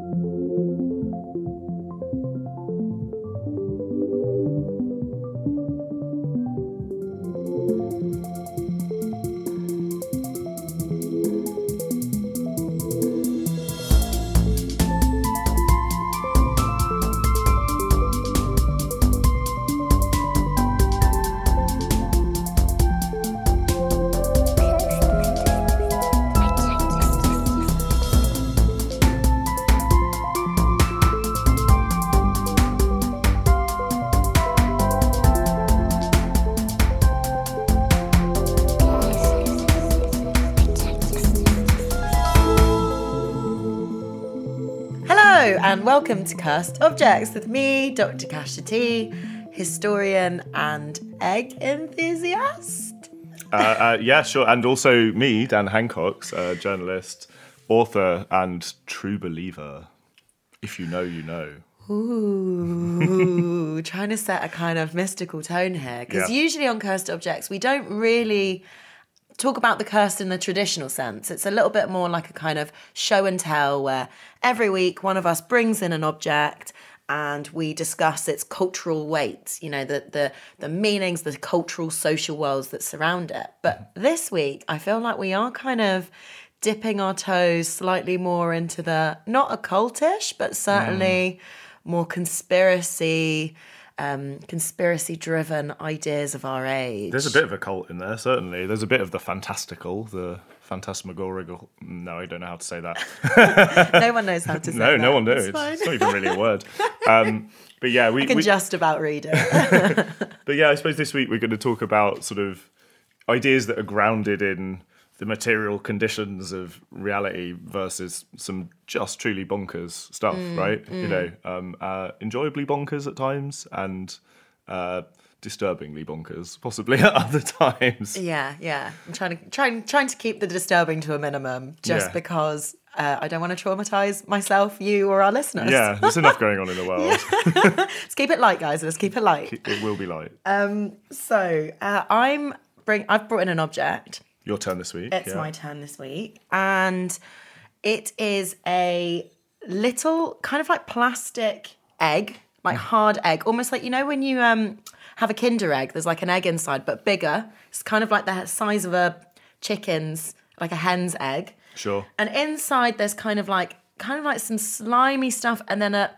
Hello welcome to Cursed Objects with me, Dr. Kasia T, historian and egg enthusiast. Uh, uh, yeah, sure. And also me, Dan Hancox uh, journalist, author, and true believer. If you know, you know. Ooh, trying to set a kind of mystical tone here. Because Yeah. usually on Cursed Objects, we don't really talk about the cursed in the traditional sense. It's a little bit more like a kind of show and tell where every week one of us brings in an object and we discuss its cultural weight, you know, the the the meanings, the cultural social worlds that surround it. But this week I feel like we are kind of dipping our toes slightly more into the not occultish, but certainly mm. more conspiracy um, conspiracy driven ideas of our age. There's a bit of a cult in there, certainly. There's a bit of the fantastical, the phantasmagorical. No, I don't know how to say that. no one knows how to say no, that. no one It's knows. fine. It's not even really a word. Um, but yeah, we, I can we just about read it. But yeah, I suppose this week we're going to talk about sort of ideas that are grounded in the material conditions of reality versus some just truly bonkers stuff, Mm, right? You know, um, uh, enjoyably bonkers at times and uh, disturbingly bonkers, possibly at other times. yeah, yeah. I'm trying to trying trying to keep the disturbing to a minimum, just Yeah. because uh, I don't want to traumatize myself, you, or our listeners. Yeah, there's enough going on in the world. Let's keep it light, guys. Let's keep it light. It will be light. So uh, I'm bring. I've brought in an object. Your turn this week. It's yeah. my turn this week. And it is a little kind of like plastic egg, like hard egg, almost like you know when you um have a Kinder egg, there's like an egg inside, but bigger. It's kind of like the size of a chicken's, like a hen's egg. Sure. And inside there's kind of like kind of like some slimy stuff and then a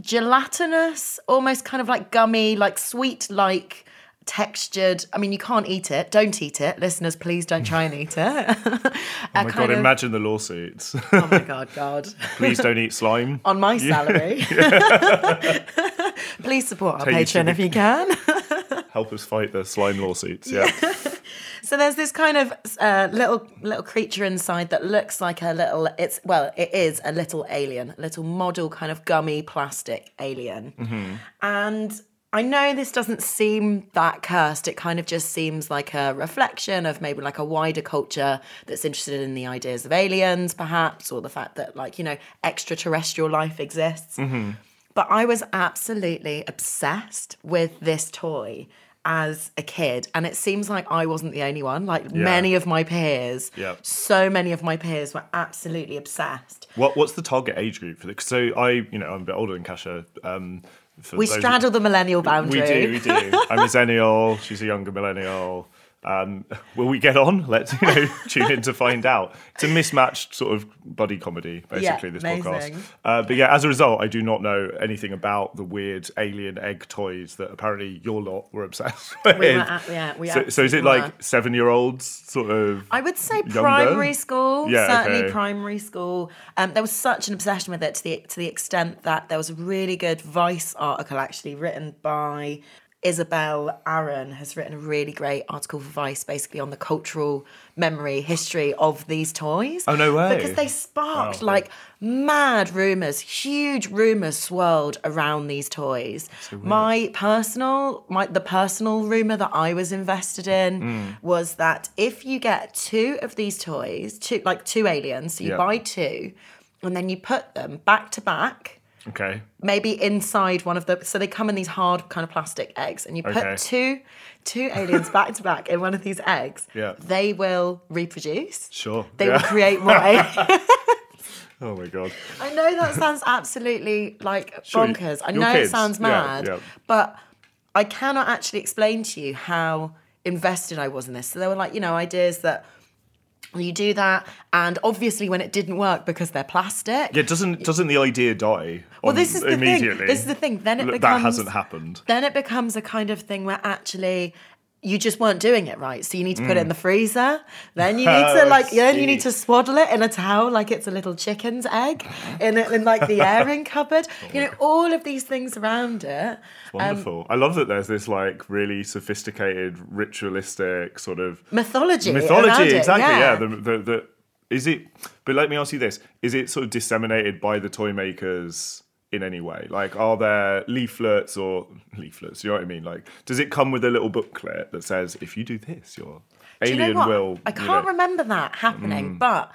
gelatinous, almost kind of like gummy, like sweet like textured. I mean, you can't eat it. Don't eat it. Listeners, please don't try and eat it. Oh my god, imagine the lawsuits. Oh my god, God. Please don't eat slime. On my salary. please support our Take Patreon if you can. Help us fight the slime lawsuits. Yeah. So there's this kind of uh, little little creature inside that looks like a little. It's well, it is a little alien, a little model kind of gummy plastic alien, and. I know this doesn't seem that cursed. It kind of just seems like a reflection of maybe like a wider culture that's interested in the ideas of aliens, perhaps, or the fact that, like, you know, extraterrestrial life exists. But I was absolutely obsessed with this toy as a kid. And it seems like I wasn't the only one. Like many of my peers, Yeah. so many of my peers were absolutely obsessed. What what's the target age group for this? So I, you know, I'm a bit older than Kasia. Um, We straddle the millennial boundary. We do, we do. I'm a millennial. She's a younger millennial. Um, will we get on? Let's you know tune in to find out. It's a mismatched sort of buddy comedy, basically. this amazing. podcast. Uh, but yeah, as a result, I do not know anything about the weird alien egg toys that apparently your lot were obsessed with. We were at- yeah, we so, so is it like were. seven year olds sort of? I would say Younger? primary school, Yeah, certainly okay. primary school. Um, there was such an obsession with it to the to the extent that there was a really good Vice article actually written by Isabel Aaron has written a really great article for Vice, basically on the cultural memory history of these toys. Oh, no way. Because they sparked Wow. like mad rumors, huge rumors swirled around these toys. my personal, my the personal rumor that I was invested in Mm. was that if you get two of these toys, two like two aliens, so you Yeah. buy two, and then you put them back to back Okay. maybe inside one of the so they come in these hard kind of plastic eggs and you put Okay. two two aliens back to back in one of these eggs Yeah. they will reproduce Sure. they yeah. will create more aliens Oh my god. I know that sounds absolutely like bonkers. I know kids, it sounds yeah, mad, yeah. but I cannot actually explain to you how invested I was in this. So there were like, you know, ideas that you do that, and obviously when it didn't work because they're plastic. Yeah, doesn't doesn't the idea die? Well, this is the thing. immediately? This is the thing. Then it becomes- that hasn't happened. Then it becomes a kind of thing where actually you just weren't doing it right. So you need to put it in the freezer. Then you need to Mm. Oh, like then you need to swaddle it in a towel like it's a little chicken's egg in it in like the airing cupboard. You know, all of these things around it. Wonderful. I love that there's this like really sophisticated, ritualistic sort of Mythology. mythology. it, Exactly. Yeah. yeah. The, the, the, is it? But let me ask you this: Is it sort of disseminated by the toy makers in any way? Like, are there leaflets or leaflets? You know what I mean? Like, does it come with a little booklet that says, "If you do this, your Do you alien know will"? I can't know- Mm. remember that happening, but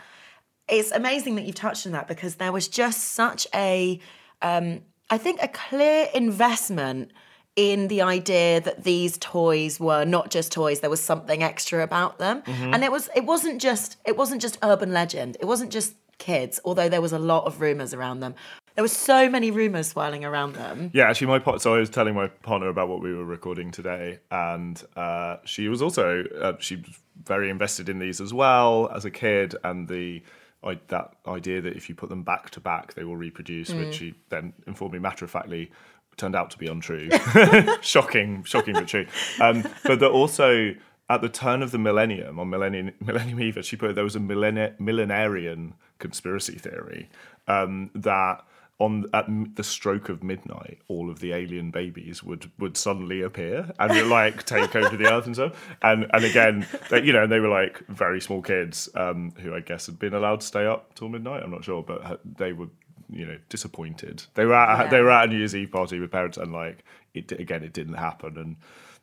it's amazing that you've touched on that because there was just such a, um, I think, a clear investment in the idea that these toys were not just toys there was something extra about them Mm-hmm. and it was it wasn't just it wasn't just urban legend it wasn't just kids although there was a lot of rumors around them there were so many rumors swirling around them Yeah, actually, my part. So I was telling my partner about what we were recording today, and uh, she was also uh, she was very invested in these as well as a kid, and the I, that idea that if you put them back to back, they will reproduce, which she then informed me matter of factly turned out to be untrue. shocking, shocking but true. Um, but that also at the turn of the millennium, on Millennium Millennium Eve, she put there was a millenarian conspiracy theory um, that on at the stroke of midnight, all of the alien babies would would suddenly appear and like take over the earth and stuff. And and again, they, you know, they were like very small kids um, who I guess had been allowed to stay up till midnight. I'm not sure, but they were you know disappointed. They were at, Yeah. they were at a New Year's Eve party with parents, and like it again, it didn't happen. And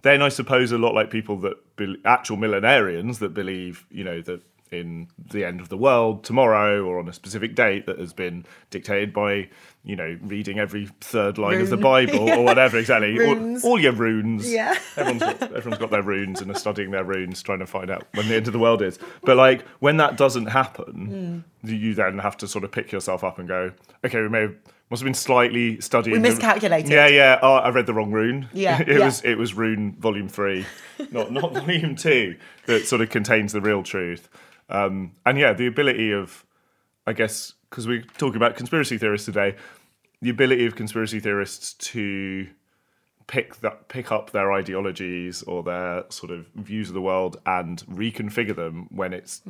then I suppose a lot like people that be, actual millenarians that believe you know that in the end of the world tomorrow or on a specific date that has been dictated by you know reading every third line of the Rune. Bible or whatever exactly. All, all your runes. Yeah. everyone's got, everyone's got their runes and are studying their runes trying to find out when the end of the world is. But like when that doesn't happen you then have to sort of pick yourself up and go okay we may have must have been slightly studying We the- miscalculated. yeah yeah. Oh i read the wrong rune. Yeah, it yeah. was it was rune volume three not not volume two that sort of contains the real truth. Um, and yeah the ability of i guess because we're talking about conspiracy theorists today the ability of conspiracy theorists to pick that pick up their ideologies or their sort of views of the world and reconfigure them when it's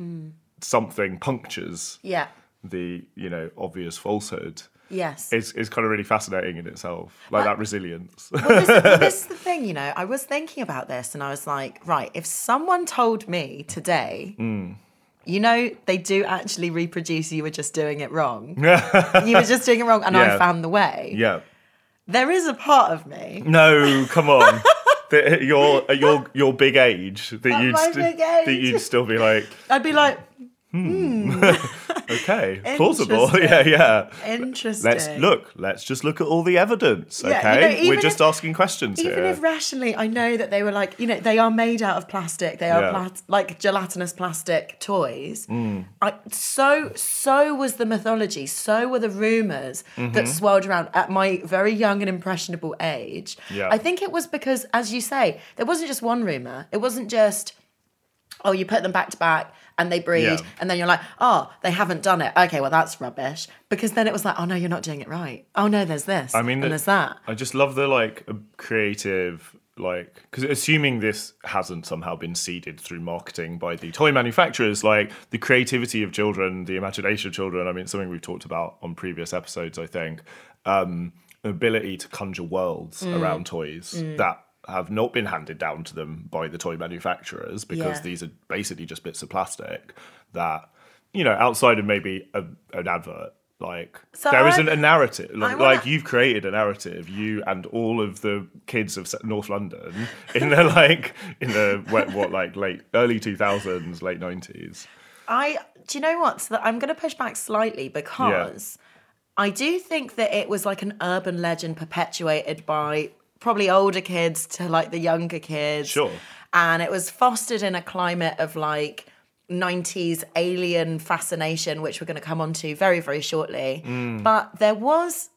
something punctures yeah the you know obvious falsehood yes is is kind of really fascinating in itself like that resilience well, this, well, this is the thing, you know. I was thinking about this and I was like, right, if someone told me today, Mm. You know, they do actually reproduce, you were just doing it wrong. you were just doing it wrong and Yeah. I found the way. yeah There is a part of me. no come on that your your your big age that At you'd st- that you'd still be like I'd be like, hmm. Hmm. okay plausible yeah yeah interesting. let's look let's just look at all the evidence Yeah, you okay know, we're just if- asking questions Even here if rationally, I know that they were like, you know, they are made out of plastic. They are Yeah. plat- like gelatinous plastic toys. Mm. I, so, so was the mythology. So were the rumors Mm-hmm. that swirled around at my very young and impressionable age. Yeah. I think it was because, as you say, there wasn't just one rumor. It wasn't just, oh, you put them back to back and they breed, Yeah. and then you're like, oh, they haven't done it. Okay, well, that's rubbish. Because then it was like, oh no, you're not doing it right. Oh no, there's this. I mean, and there's that. I just love the like creative, like, because assuming this hasn't somehow been seeded through marketing by the toy manufacturers, like the creativity of children, the imagination of children. I mean, something we've talked about on previous episodes, I think. Um, ability to conjure worlds Mm. around toys that have not been handed down to them by the toy manufacturers because Yeah. these are basically just bits of plastic that, you know, outside of maybe a, an advert. Like So there isn't a narrative. Like, wanna- like you've created a narrative, you and all of the kids of North London in the like in the what, what like late early two thousands, late nineties. I do you know what? So that I'm going to push back slightly because I do think that it was like an urban legend perpetuated by probably older kids to like the younger kids. Sure. And it was fostered in a climate of like 90s alien fascination, which we're going to come on to very, very shortly. Mm. But there was.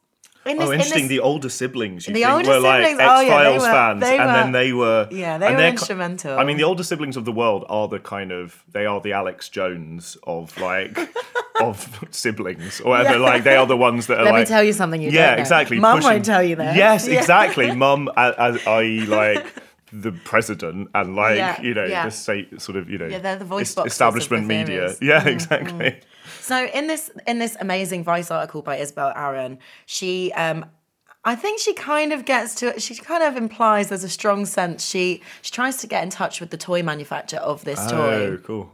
In this, Mm. Oh, in interesting. this- the older siblings, you The think, older were like X oh, yeah, Files were- fans, they and were- then they were. Yeah, they were instrumental. I mean, the older siblings of the world are the kind of they are the Alex Jones of like of siblings, or whatever. Yeah. Like they are the ones that are Let like. me tell you something you yeah, don't exactly. Mum pushing- won't tell you this. Yes, Yeah. exactly. Mum, as, i.e. like. The president and like Yeah, you know yeah. the state sort of you know Yeah, they're the voice es- boxes of establishment media yeah exactly So in this in this amazing Vice article by Isabel Aaron, she um I think she kind of gets to she kind of implies there's a strong sense she she tries to get in touch with the toy manufacturer of this toy. oh cool.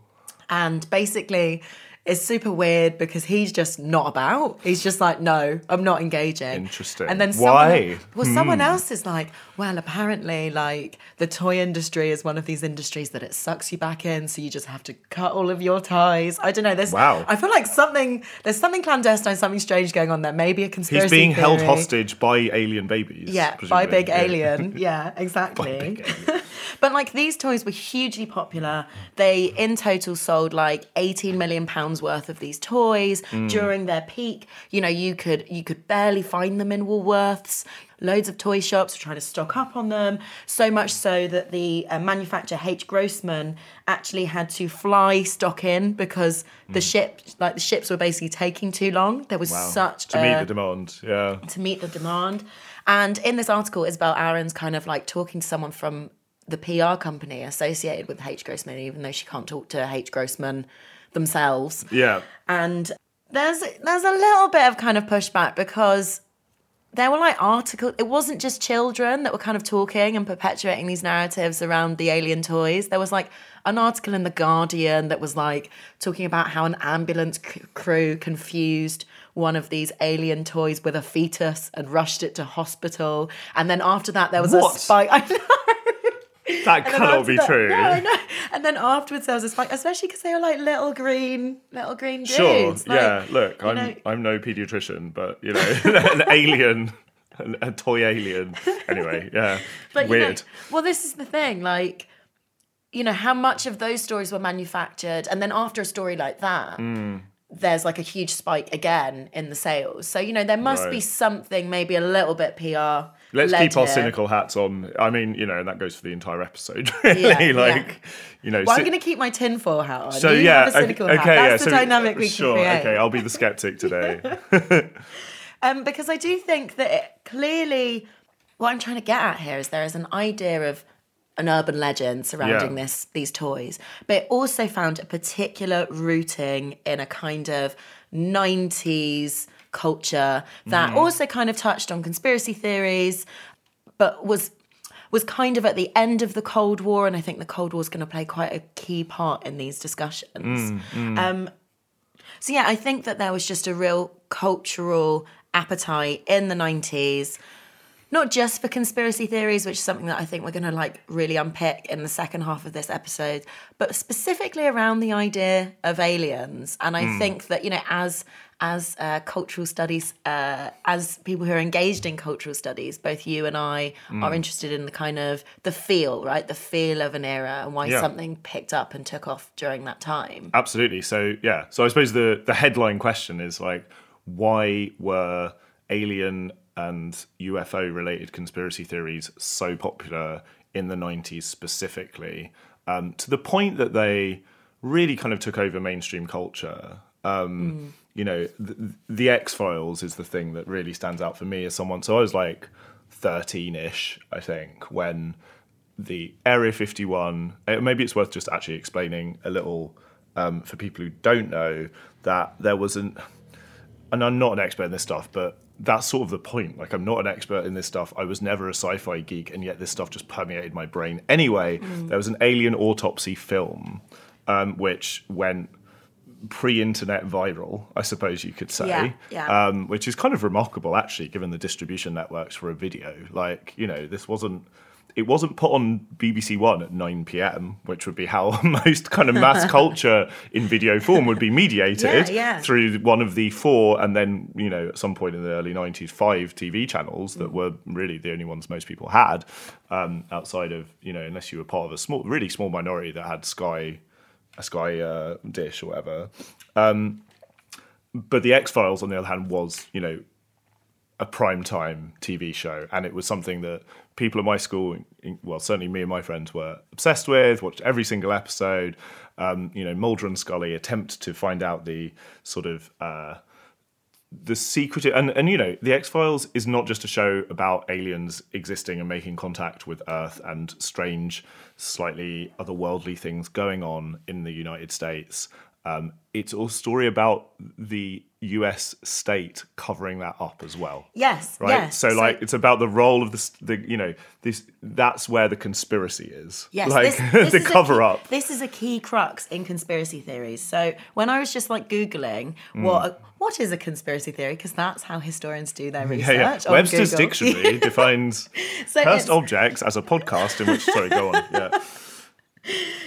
And basically it's super weird because he's just not about. He's just like, no, I'm not engaging. Interesting. And then Why? someone, well, someone hmm. else is like, well, apparently, like the toy industry is one of these industries that it sucks you back in, so you just have to cut all of your ties. I don't know. There's, Wow. I feel like something there's something clandestine, something strange going on there. Maybe a conspiracy. he's being held hostage by alien babies Yeah, by. Big Yeah. Alien. Yeah, exactly. But like these toys were hugely popular. They in total sold like 18 million pounds worth of these toys Mm. during their peak. You know, you could you could barely find them in Woolworths. Loads of toy shops were trying to stock up on them. So much so that the uh, manufacturer H. Grossman actually had to fly stock in because the ship, like the ships, were basically taking too long. There was Mm. Wow. such to a, meet the demand yeah to meet the demand. And in this article, Isabel Aaron's kind of like talking to someone from the PR company associated with H. Grossman, even though she can't talk to H. Grossman themselves. yeah And there's there's a little bit of kind of pushback because there were like articles. It wasn't just children that were kind of talking and perpetuating these narratives around the alien toys. There was like an article in the Guardian that was like talking about how an ambulance c- crew confused one of these alien toys with a fetus and rushed it to hospital. And then after that, there was What? a spike. I know. That And cannot be that- true No, I know. And then afterwards there was a spike, especially because they were like little green, little green dudes. Sure. Like, yeah. Look, I'm know- I'm no pediatrician, but you know, an alien, a toy alien. Anyway, yeah. But you know, Weird. well, this is the thing, like, you know, how much of those stories were manufactured, and then after a story like that, Hmm. There's like a huge spike again in the sales. So you know, there must be something, maybe a little bit PR. Let's keep our here. cynical hats on. I mean, you know, and that goes for the entire episode. Really, Yeah, yeah. like, you know. Well, si- I'm going to keep my tinfoil hat on. so you yeah, a cynical okay, hat. okay, That's yeah. the so, dynamic we sure, can create. okay, I'll be the skeptic today. Um, because I do think that it clearly, what I'm trying to get at here is there is an idea of an urban legend surrounding Yeah. this these toys, but it also found a particular rooting in a kind of 90s culture that mm. also kind of touched on conspiracy theories, but was was kind of at the end of the Cold War, and I think the Cold War is going to play quite a key part in these discussions. Mm, mm. Um, so yeah, I think that there was just a real cultural appetite in the 90s, not just for conspiracy theories, which is something that I think we're going to like really unpick in the second half of this episode, but specifically around the idea of aliens. And I think that, you know, as as uh, cultural studies, uh, as people who are engaged in cultural studies, both you and I are interested in the kind of the feel, right? The feel of an era and why Yeah. something picked up and took off during that time. Absolutely. So yeah. So I suppose the the headline question is like, why were alien and UFO related conspiracy theories so popular in the '90s specifically, um, to the point that they really kind of took over mainstream culture. Um, You know, the, the X Files is the thing that really stands out for me as someone. So I was like 13ish, I think, when the Area 51. uh, Maybe it's worth just actually explaining a little um, for people who don't know that there was an. And I'm not an expert in this stuff, but that's sort of the point. Like, I'm not an expert in this stuff. I was never a sci fi geek, and yet this stuff just permeated my brain. Anyway, there was an alien autopsy film, um, which went pre internet viral, I suppose you could say. Yeah, yeah. Um, which is kind of remarkable, actually, given the distribution networks for a video. Like, you know, this wasn't. It wasn't put on BBC One at 9 p.m., which would be how most kind of mass culture in video form would be mediated Yeah, yeah. through one of the four, and then, you know, at some point in the early 90s, five TV channels Mm. that were really the only ones most people had um, outside of, you know, unless you were part of a small, really small minority that had Sky a Sky uh, dish or whatever. Um, but the X Files, on the other hand, was you know a prime time TV show, and it was something that people at my school, well, certainly me and my friends were obsessed with. Watched every single episode. Um, you know, Mulder and Scully attempt to find out the sort of uh, the secret and and you know the X Files is not just a show about aliens existing and making contact with Earth and strange, slightly otherworldly things going on in the United States. Um, it's a story about the U.S. state covering that up as well. Yes, right. Yes. So, like, it's about the role of the, the you know, this. That's where the conspiracy is. Yes, like this, this the cover key, up. This is a key crux in conspiracy theories. So when I was just like googling Hmm. what what is a conspiracy theory, because that's how historians do their research. Yeah, yeah. Webster's Google. dictionary defines So cursed objects as a podcast in which. Sorry, go on. Yeah.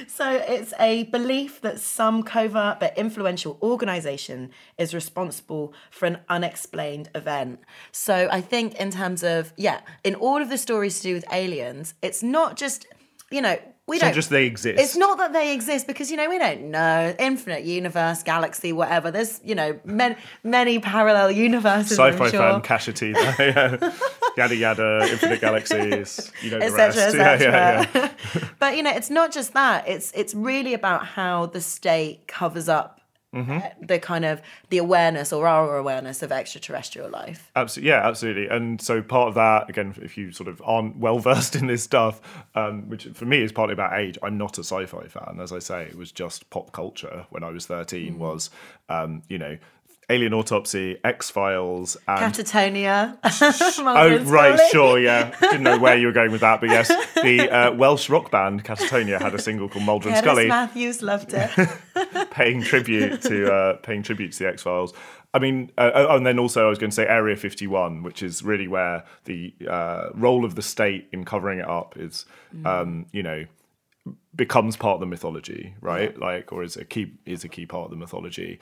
So it's a belief that some covert but influential organization is responsible for an unexplained event. So I think in terms of yeah, in all of the stories to do with aliens, it's not just you know we don't just they exist. It's not that they exist because you know we don't know infinite universe, galaxy, whatever. There's you know many many parallel universes. Sci-fi sure. fan, Kashativa, yeah. yada yada, infinite galaxies, you know etc rest. Yeah, yeah, yeah. but you know it's not just that it's it's really about how the state covers up Mm-hmm. uh, the kind of the awareness or our awareness of extraterrestrial life Absolutely, yeah, absolutely. And so part of that, again, if you sort of aren't well versed in this stuff, um, which for me is partly about age. I'm not a sci-fi fan, as I say. It was just pop culture when I was 13. Was um, you know, Alien Autopsy, X Files, and catatonia Oh right, sure, yeah. Didn't know where you were going with that, but yes, the uh, Welsh rock band Catatonia had a single called Mulder and Scully, Matthews loved it. paying tribute to uh, paying tribute to the X Files. I mean, uh, oh, and then also I was going to say Area 51, which is really where the uh, role of the state in covering it up is, um, you know, becomes part of the mythology, right? Like, or is a key is a key part of the mythology,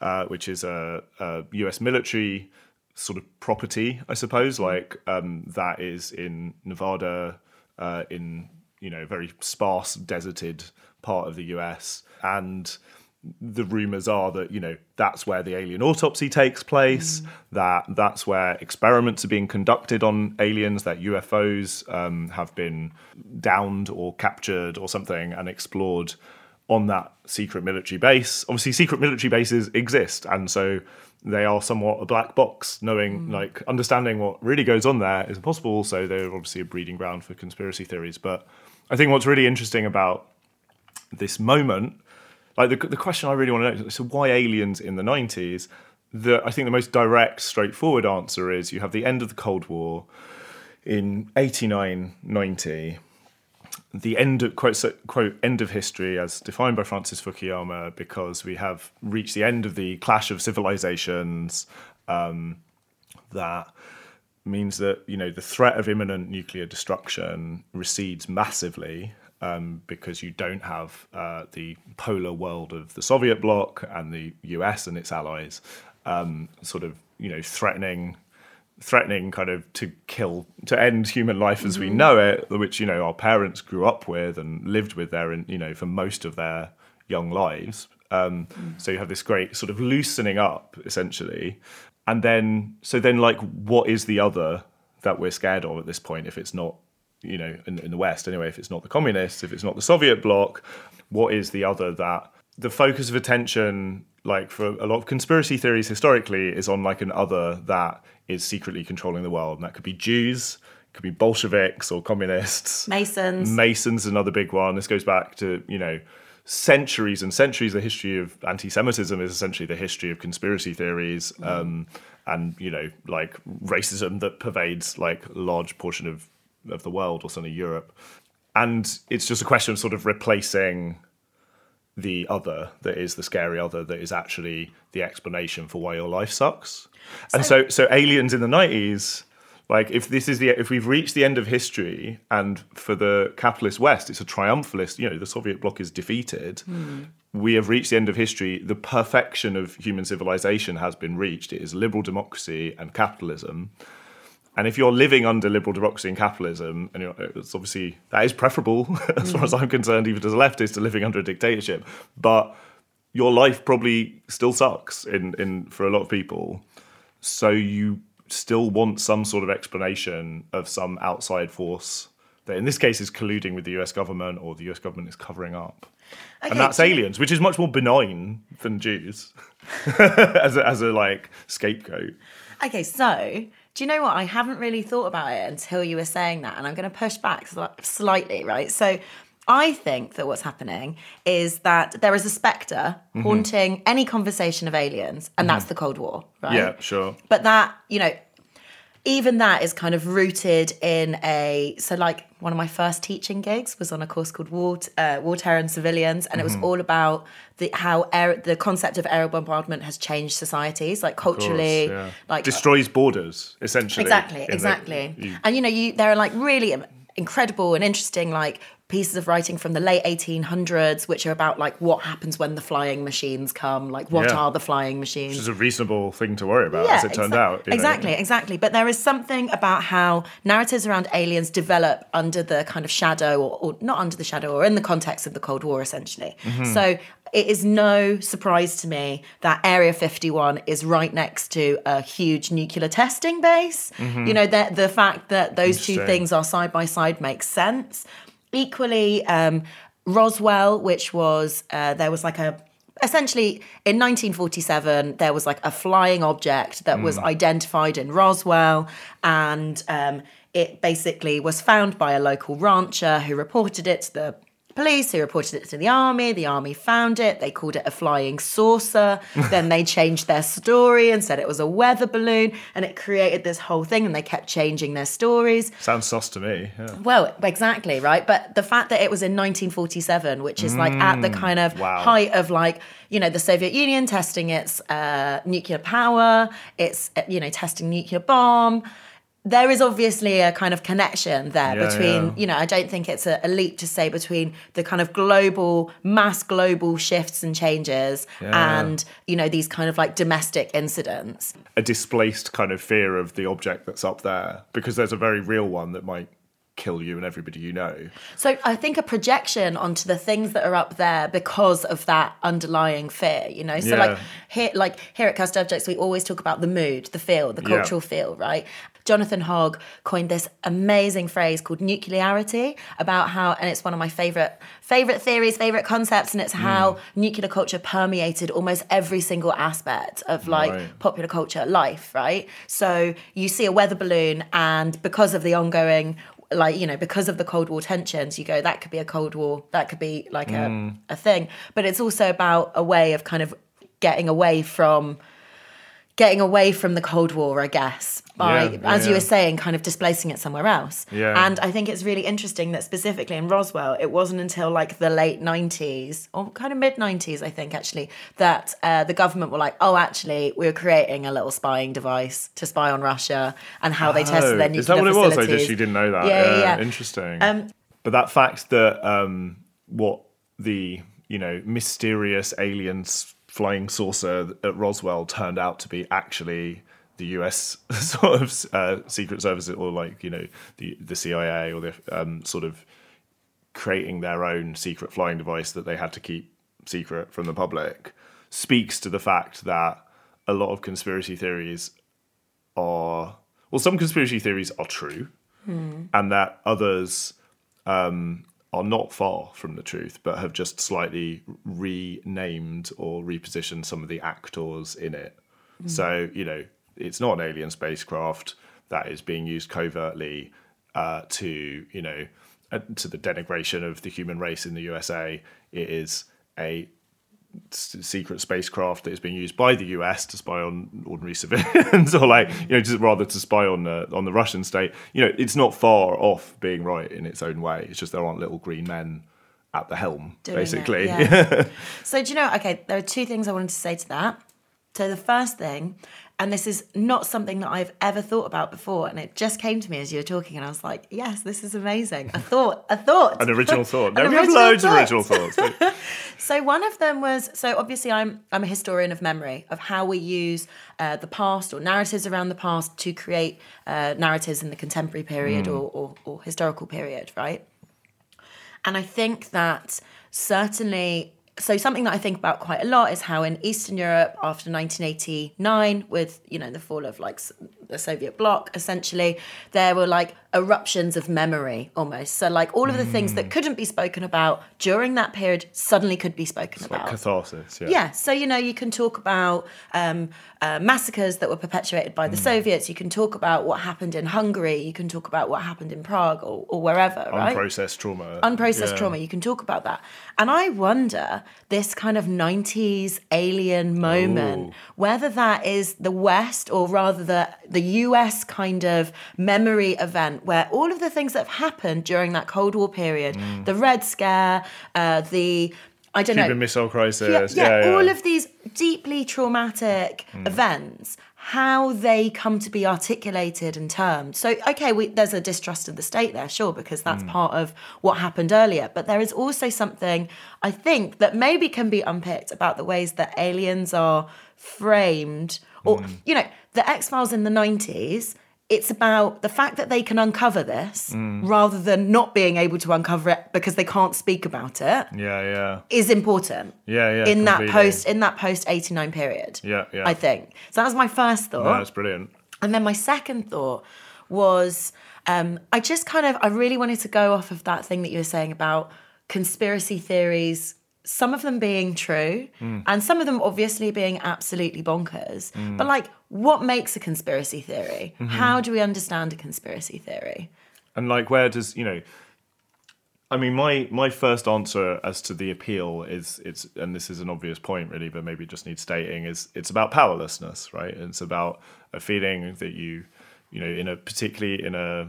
uh, which is a, a U.S. military sort of property, I suppose. Like um, that is in Nevada, uh, in you know very sparse deserted part of the U.S. and the rumors are that you know that's where the alien autopsy takes place that that's where experiments are being conducted on aliens that ufos um, have been downed or captured or something and explored on that secret military base. Obviously secret military bases exist and so they are somewhat a black box knowing mm. like understanding what really goes on there is impossible so they're obviously a breeding ground for conspiracy theories. But i think what's really interesting about this moment like the, the question I really want to know is so why aliens in the 90s? The, I think the most direct, straightforward answer is you have the end of the Cold War in 89 90, the end of quote, quote end of history as defined by Francis Fukuyama, because we have reached the end of the clash of civilizations. Um, that means that you know the threat of imminent nuclear destruction recedes massively um, because you don't have uh, the polar world of the Soviet bloc and the US and its allies, um, sort of you know threatening, threatening kind of to kill to end human life as we know it, which you know our parents grew up with and lived with there, and you know for most of their young lives. Um, So you have this great sort of loosening up essentially, and then so then like what is the other that we're scared of at this point if it's not you know in, in the west anyway if it's not the communists if it's not the soviet bloc what is the other that the focus of attention like for a lot of conspiracy theories historically is on like an other that is secretly controlling the world and that could be jews could be bolsheviks or communists Masons. Mason's is another big one. This goes back to, you know, centuries and centuries. The history of anti Semitism is essentially the history of conspiracy theories um, and, you know, like racism that pervades like a large portion of, of the world or certainly Europe. And it's just a question of sort of replacing the other that is the scary other that is actually the explanation for why your life sucks. And so so aliens in the 90s like if this is the if we've reached the end of history and for the capitalist west it's a triumphalist you know the soviet bloc is defeated hmm. we have reached the end of history the perfection of human civilization has been reached. It is liberal democracy and capitalism And if you're living under liberal democracy and capitalism, and you're, it's obviously that is preferable, as far as I'm concerned, even as a leftist, to living under a dictatorship. But your life probably still sucks in, in for a lot of people. So you still want some sort of explanation of some outside force that, in this case, is colluding with the US government or the US government is covering up. Okay, and that's you- aliens, which is much more benign than Jews as a, as a like scapegoat. Okay, so do you know what? I haven't really thought about it until you were saying that, and I'm going to push back slightly, right? So I think that what's happening is that there is a specter Mm-hmm. haunting any conversation of aliens, and that's the Cold War, right? Yeah, sure. But that, you know, even that is kind of rooted in a so like one of my first teaching gigs was on a course called War, uh, War Terror and Civilians, and it Mm-hmm. was all about the how air, the concept of aerial bombardment has changed societies, like culturally, Course, yeah. like destroys borders essentially. exactly, exactly. you- and you know, you there are like really incredible and interesting like pieces of writing from the late 1800s which are about like what happens when the flying machines come like what Yeah. are the flying machines which is a reasonable thing to worry about, yeah, as it turned out. you know. Exactly, exactly. But there is something about how narratives around aliens develop under the kind of shadow, or, or not under the shadow, or in the context of the Cold War, essentially. Mm-hmm. So it is no surprise to me that Area 51 is right next to a huge nuclear testing base. You know, the, the fact that those two Mm-hmm. Things are side by side makes sense. Equally, um, Roswell, which was, uh, there was like a essentially in 1947 there was like a flying object that was identified in roswell and um, it basically was found by a local rancher who reported it to the police who reported it to the army the army found it they called it a flying saucer then they changed their story and said it was a weather balloon and it created this whole thing and they kept changing their stories Sounds sus to me. Yeah. well, exactly, right? But the fact that it was in 1947, which is like at the kind of wow. height of like, you know, the Soviet Union testing its uh, nuclear power, it's, uh, you know, testing nuclear bomb. There is obviously a kind of connection there Yeah, between, yeah. you know, I don't think it's a, a leap to say between the kind of global, mass global shifts and changes Yeah. and, you know, these kind of like domestic incidents. A displaced kind of fear of the object that's up there, because there's a very real one that might kill you and everybody you know. So I think a projection onto the things that are up there because of that underlying fear, you know. So Yeah. like here, like here at Cursed Objects, we always talk about the mood, the feel, the Yeah. cultural feel, right? Jonathan Hogg coined this amazing phrase called nuclearity about how, and it's one of my favorite favorite theories, favorite concepts, and it's hmm. how nuclear culture permeated almost every single aspect of like Right. popular culture life, right? So you see a weather balloon, and because of the ongoing, like, you know, because of the Cold War tensions, you go, that could be a Cold War, that could be like a, hmm. a thing. But it's also about a way of kind of getting away from getting away from the Cold War, I guess, by, Yeah, as you yeah. were saying, kind of displacing it somewhere else. Yeah. And I think it's really interesting that specifically in Roswell, it wasn't until like the late 90s, or kind of mid 90s, I think, actually, that uh, the government were like, oh, actually, we were creating a little spying device to spy on Russia and how they tested their Oh, nuclear is that what it was? I facilities. just she didn't know that. Yeah, yeah, yeah. Interesting. Um, but that fact that um, what the you know mysterious aliens flying saucer at Roswell turned out to be actually the U.S. sort of uh, secret service or like you know the the CIA, or the um, sort of creating their own secret flying device that they had to keep secret from the public, speaks to the fact that a lot of conspiracy theories are well, some conspiracy theories are true, and that others um, are not far from the truth, but have just slightly renamed or repositioned some of the actors in it. So you know, it's not an alien spacecraft that is being used covertly uh, to you know uh, to the denigration of the human race in the USA. It is a s- secret spacecraft that is being used by the US to spy on ordinary civilians, or like you know, just rather to spy on the on the Russian state. You know, it's not far off being right in its own way. It's just there aren't little green men at the helm, Doing it, basically. yeah. So do you know? Okay, there are two things I wanted to say to that. So the first thing, and this is not something that I've ever thought about before. And it just came to me as you were talking, and I was like, yes, this is amazing. A thought, a thought. An original thought. No, we have loads of original thoughts. So one of them was so obviously I'm I'm a historian of memory of how we use uh, the past or narratives around the past to create uh, narratives in the contemporary period or, or or historical period, right? And I think that certainly, so something that I think about quite a lot is how in Eastern Europe after 1989, with you know the fall of like the Soviet bloc, essentially there were like eruptions of memory almost. So like all of the things that couldn't be spoken about during that period suddenly could be spoken like about. catharsis. Yeah. Yeah, so you know, you can talk about um, uh, massacres that were perpetuated by the Mm. Soviets. You can talk about what happened in Hungary. You can talk about what happened in Prague or, or wherever, right? Unprocessed trauma. Unprocessed Yeah. trauma. You can talk about that. And I wonder this kind of 90s alien moment, Ooh. whether that is the West or rather the, the US kind of memory event where all of the things that have happened during that Cold War period, Mm. the Red Scare, uh, the I don't Cuban know, Missile Crisis. yeah, Yeah, yeah, all of these deeply traumatic events, how they come to be articulated and termed. So, okay, we, there's a distrust of the state there, sure, because that's part of what happened earlier. But there is also something I think that maybe can be unpicked about the ways that aliens are framed, or you know, the X Files in the '90s. It's about the fact that they can uncover this rather than not being able to uncover it because they can't speak about it yeah, yeah. is important Yeah, yeah, in that post in that post 89 period Yeah, yeah. i think so that was my first thought No, that's brilliant. and then my second thought was um, i just kind of i really wanted to go off of that thing that you were saying about conspiracy theories some of them being true Hmm. and some of them obviously being absolutely bonkers but like what makes a conspiracy theory Mm-hmm. how do we understand a conspiracy theory And like, where does you know? I mean, my my first answer as to the appeal is it's, and this is an obvious point really, but maybe it just needs stating is it's about powerlessness, right? It's about a feeling that you, you know, in a particularly in a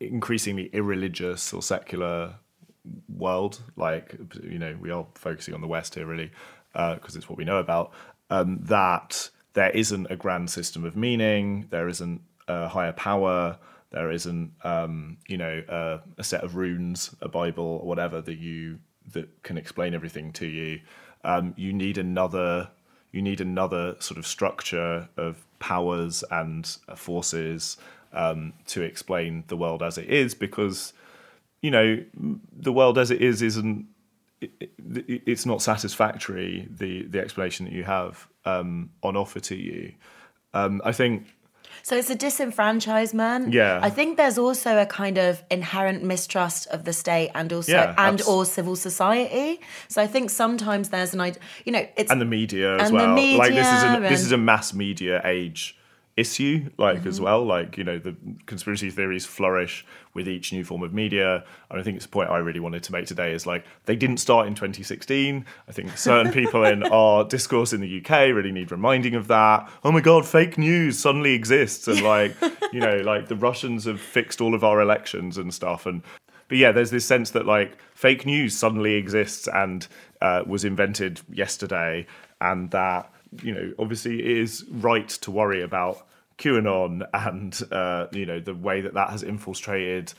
increasingly irreligious or secular world, like you know, we are focusing on the West here really, because it's what we know about. Um, that there isn't a grand system of meaning, there isn't a higher power, there isn't um, you know a, a set of runes, a Bible, or whatever that you that can explain everything to you. Um, you need another. You need another sort of structure of powers and uh, forces um, to explain the world as it is, because you know the world as it is isn't it, it, it's not satisfactory the the explanation that you have um, on offer to you um, i think So it's a disenfranchisement. Yeah. I think there's also a kind of inherent mistrust of the state and also Yeah, and abs- or civil society. So I think sometimes there's an idea, you know, it's and the media as And well like this is a, media this is a mass media age issue like Mm-hmm. as well. Like you know the conspiracy theories flourish with each new form of media. And i think it's a point i really wanted to make today is like they didn't start in 2016 i think certain people in our discourse in the uk really need reminding of that. Oh my god fake news suddenly exists. And like you know like the russians have fixed all of our elections and stuff. And but yeah, there's this sense that like fake news suddenly exists and uh, was invented yesterday, and that you know obviously it is right to worry about QAnon and uh, you know the way that that has infiltrated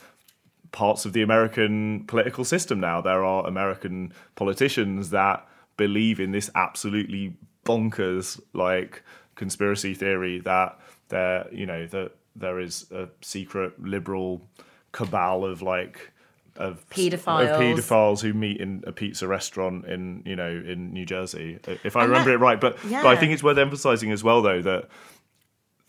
parts of the American political system now. There are American politicians that believe in this absolutely bonkers like conspiracy theory that there you know that there is a secret liberal cabal of like of Paedophiles. of paedophiles who meet in a pizza restaurant in you know in New Jersey if I And remember that- it right but but I think it's worth emphasizing as well though that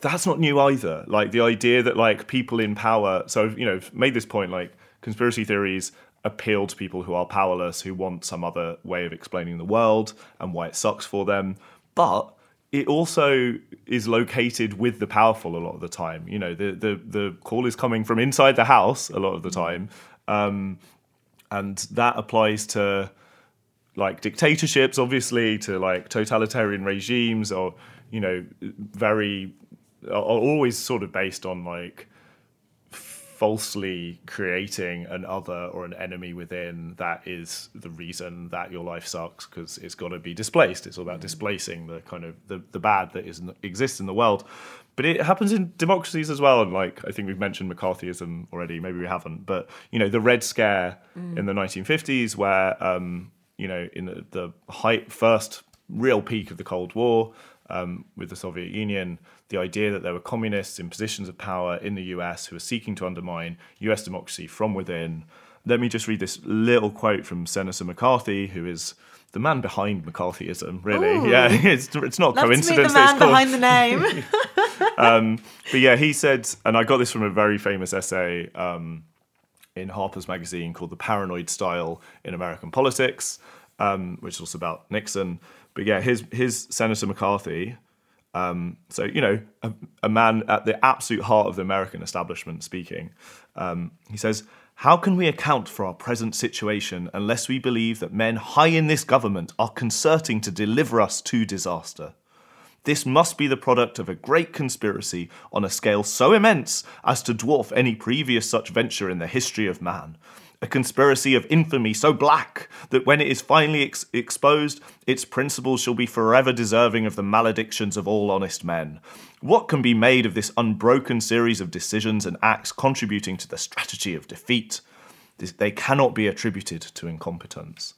that's not new either. Like the idea that like people in power. So you know, made this point like conspiracy theories appeal to people who are powerless, who want some other way of explaining the world and why it sucks for them. But it also is located with the powerful a lot of the time. You know, the the the call is coming from inside the house a lot of the mm. time, um, and that applies to like dictatorships, obviously, to like totalitarian regimes, or you know, very are always sort of based on like falsely creating an other or an enemy within that is the reason that your life sucks because it's got to be displaced. It's all about displacing the kind of the, the bad that is exists in the world. But it happens in democracies as well. And like I think we've mentioned McCarthyism already, maybe we haven't. But you know, the Red Scare in the 1950s, where um, you know, in the, the height first real peak of the Cold War um, with the Soviet Union, the idea that there were communists in positions of power in the US who were seeking to undermine US democracy from within. Let me just read this little quote from Senator McCarthy, who is the man behind McCarthyism, really. Ooh. Yeah, it's, it's not Love coincidence. to the man behind the name. but yeah, he said, and I got this from a very famous essay um, in Harper's Magazine called "The Paranoid Style in American Politics," um, which is also about Nixon. But yeah, his his Senator McCarthy. Um, so you know, a, a man at the absolute heart of the American establishment speaking. Um, he says. How can we account for our present situation unless we believe that men high in this government are concerting to deliver us to disaster? This must be the product of a great conspiracy on a scale so immense as to dwarf any previous such venture in the history of man. A conspiracy of infamy so black that when it is finally ex- exposed, its principals shall be forever deserving of the maledictions of all honest men. What can be made of this unbroken series of decisions and acts contributing to the strategy of defeat? They cannot be attributed to incompetence.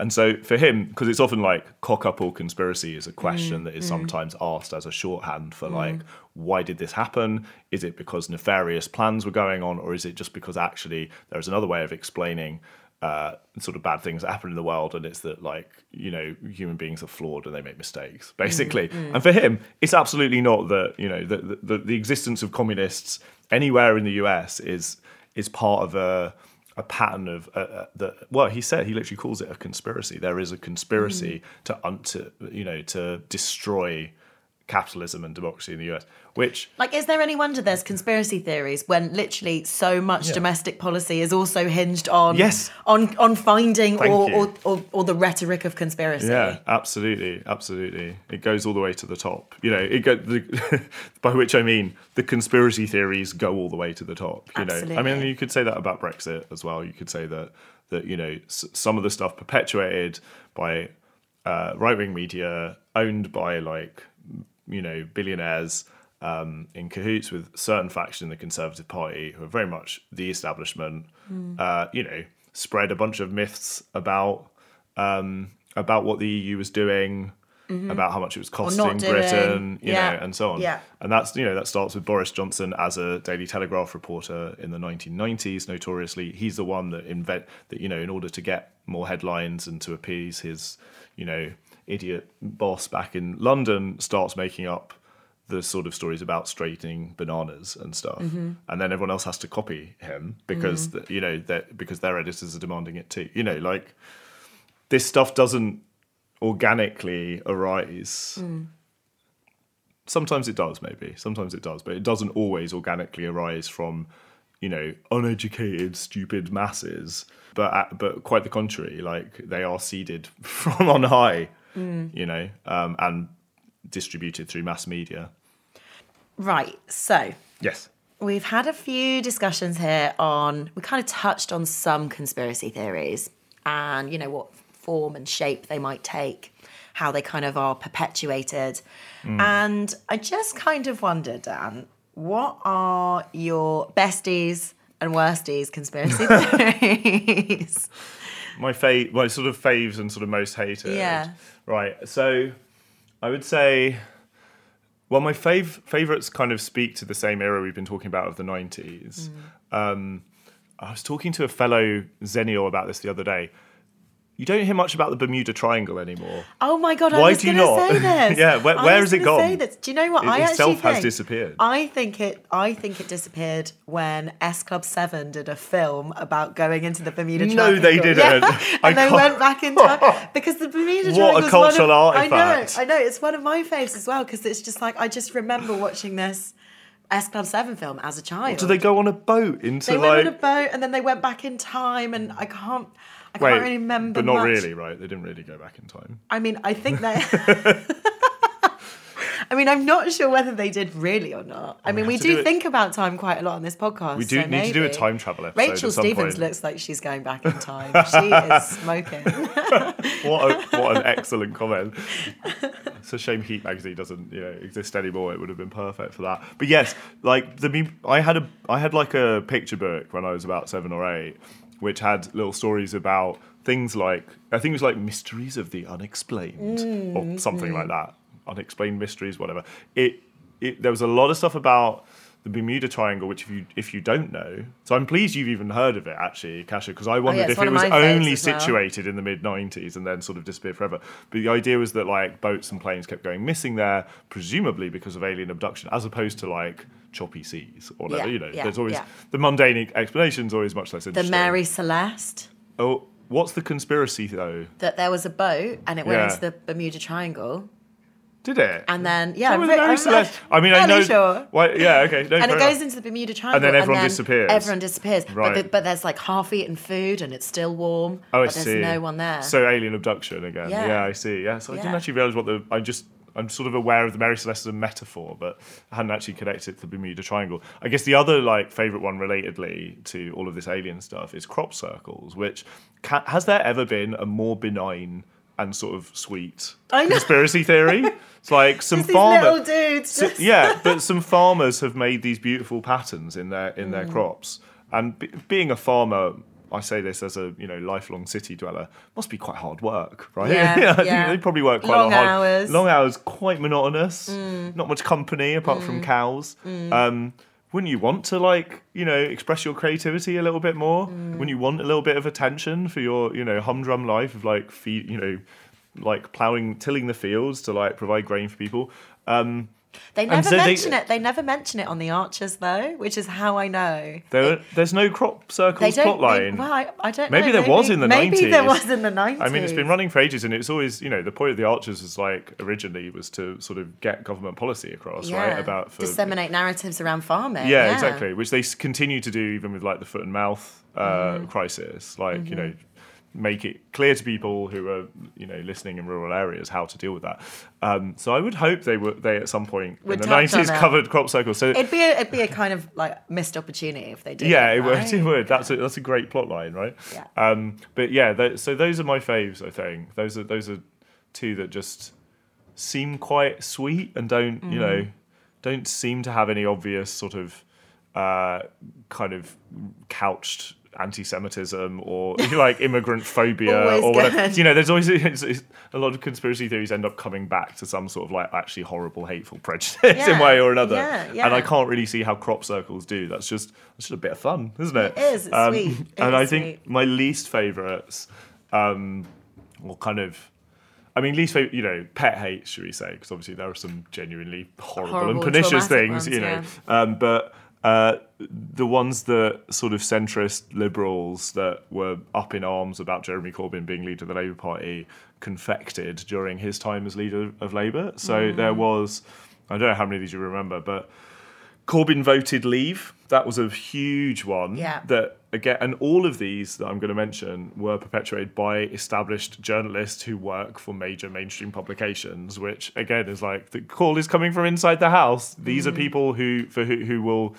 And so for him, because it's often like cock up or conspiracy is a question mm, that is mm. sometimes asked as a shorthand for mm. like, why did this happen? Is it because nefarious plans were going on, or is it just because actually there's another way of explaining uh, sort of bad things that happen in the world, and it's that like you know human beings are flawed and they make mistakes, basically. And for him, it's absolutely not that you know the, the the existence of communists anywhere in the US is is part of a a pattern of uh, uh, the well he said he literally calls it a conspiracy. There is a conspiracy to un, to you know to destroy capitalism and democracy in the US which Like, is there any wonder there's conspiracy theories when literally so much Yeah. domestic policy is also hinged on Yes. on on finding or, or, or or the rhetoric of conspiracy? yeah absolutely absolutely it goes all the way to the top you know it go the, by which I mean the conspiracy theories go all the way to the top you know I mean you could say that about Brexit as well you could say that that you know s- some of the stuff perpetuated by uh, right wing media owned by like you know billionaires um, in cahoots with certain factions in the Conservative Party who are very much the establishment. Uh, you know, spread a bunch of myths about um, about what the EU was doing. About how much it was costing. Britain, you Yeah. know, and so on. Yeah. And that's you know that starts with Boris Johnson as a Daily Telegraph reporter in the 1990s. Notoriously, he's the one that invent that you know in order to get more headlines and to appease his you know idiot boss back in London starts making up the sort of stories about straightening bananas and stuff, Mm-hmm. and then everyone else has to copy him because Mm. the, you know that because their editors are demanding it too. You know, like this stuff doesn't organically arise. Mm. Sometimes it does, maybe. Sometimes it does, but it doesn't always organically arise from, you know, uneducated, stupid masses. But uh, but quite the contrary. Like they are seeded from on high, Mm. you know, um, and distributed through mass media. Right. So Yes. we've had a few discussions here on. We kind of touched on some conspiracy theories and you know what form and shape they might take, how they kind of are perpetuated, and I just kind of wonder, Dan, what are your besties and worsties conspiracy theories? My fa- my sort of faves and sort of most hated. Yeah. Right. So I would say well my fav- favorites kind of speak to the same era we've been talking about of the 90s. Mm. Um I was talking to a fellow Xennial about this the other day. You don't hear much about the Bermuda Triangle anymore. Oh my god! I Why was do you not? say this. Yeah, where- where has it gone? this. Do you know what? It I actually itself has think- disappeared. I think it. I think it disappeared when S Club Seven did a film about going into the Bermuda Triangle. No, they didn't. Yeah. And they went back in time because the Bermuda What a Triangle. is cultural one of, artifact. I know. I know. It's one of my faves as well because it's just like I just remember watching this S Club Seven film as a child. Do they go on a boat into They like went on a boat and then they went back in time, and I can't. I can't Wait, really remember. but not much. really, right? They didn't really go back in time. I mean, I think they. I mean, I'm not sure whether they did really or not. I oh, mean, we do do think about time quite a lot on this podcast. We do so need to do a time travel episode. Rachel Stevens point. looks like she's going back in time. she is smoking. what, a, what an excellent comment. It's a shame Heat magazine doesn't you know exist anymore. It would have been perfect for that. But yes, like the I had a I had like a picture book when I was about seven or eight, which had little stories about things like I think it was like mysteries of the unexplained or mm, something like mm. that. Unexplained mysteries, whatever. It, it there was a lot of stuff about the Bermuda Triangle, which if you if you don't know, so I'm pleased you've even heard of it actually, Kasia, because I oh, wondered it's if it was only as well. situated in the mid 90s and then sort of disappeared forever. But the idea was that like boats and planes kept going missing there, presumably because of alien abduction, as opposed to like choppy seas or whatever. Yeah, you know, yeah, there's always yeah. the mundane explanation's always much less interesting. The. Mary Celeste. Oh, what's the conspiracy though? That there was a boat and it went Yeah. into the Bermuda Triangle. Did it? And then, yeah, So I'm was ve- Mary I'm Celeste. I mean, I know. Sure. Why, yeah, okay. No, and it goes enough. into the Bermuda Triangle, and then everyone disappears. Everyone disappears, but, Right. the, but there's like half-eaten food, and it's still warm. Oh, I but there's see. no one there. So alien abduction again. Yeah, Yeah. I see. Yeah, so I didn't actually realize what the. I just. I'm sort of aware of the Mary Celeste as a metaphor, but I hadn't actually connected it to the Bermuda Triangle. I guess the other like favorite one, relatedly to all of this alien stuff, is crop circles. Which ca has there ever been a more benign and sort of sweet conspiracy theory? It's like some farmers, these farmer. little dudes. So- yeah, but some farmers have made these beautiful patterns in their in Mm. their crops, and be, being a farmer, I say this as a you know lifelong city dweller, must be quite hard work, right? Yeah, yeah. they probably work quite Long a lot hard. hours. Mm. Long hours, quite monotonous. Not much company apart from cows. Um, wouldn't you want to like you know express your creativity a little bit more? Mm. Wouldn't you want a little bit of attention for your you know humdrum life of like feed you know like plowing tilling the fields to like provide grain for people? Um, They never so they- mention it. They never mention it on the Archers though, which is how I know. There, there's no crop circles don't. plot line. Well, I, I don't Maybe know. there was in the maybe there was in the nineties. I mean, it's been running for ages, and it's always, you know, the point of the Archers was like originally was to sort of get government policy across, right? About for disseminate narratives around farming. yeah, exactly, which they continue to do even with like the foot and mouth uh, Mm-hmm. crisis, like you know. Make it clear to people who are, you know, listening in rural areas how to deal with that. Um, so I would hope they were they at some point Would in the nineties covered crop circles. So It'd be a, it'd be a kind of like missed opportunity if they did. yeah, it, it would. right? It would. That's a that's a great plot line, right? Yeah. Um, but yeah, th- so those are my faves. I think those are those are two that just seem quite sweet and don't you know Mm-hmm. don't seem to have any obvious sort of uh, kind of couched anti-Semitism or like immigrant phobia or whatever. good. You know, there's always it's, it's, a lot of conspiracy theories end up coming back to some sort of like actually horrible, hateful prejudice in Yeah, way or another. yeah, And I can't really see how crop circles do. That's just that's just a bit of fun, isn't it? It is, it's sweet. It and is I think sweet. my least favourites, um, or kind of. I mean, least favorite, you know, pet hate, should we say? Because obviously there are some genuinely horrible, and pernicious things, ones, you know. yeah. Um, but uh, the ones that sort of centrist liberals that were up in arms about Jeremy Corbyn being leader of the Labour Party confected during his time as leader of Labour. So Mm. there was, I don't know how many of these you remember, but Corbyn voted leave. That was a huge one. Yeah. That again, and all of these that I'm going to mention were perpetuated by established journalists who work for major mainstream publications. Which again is like the call is coming from inside the house. These are mm. people who for who, who will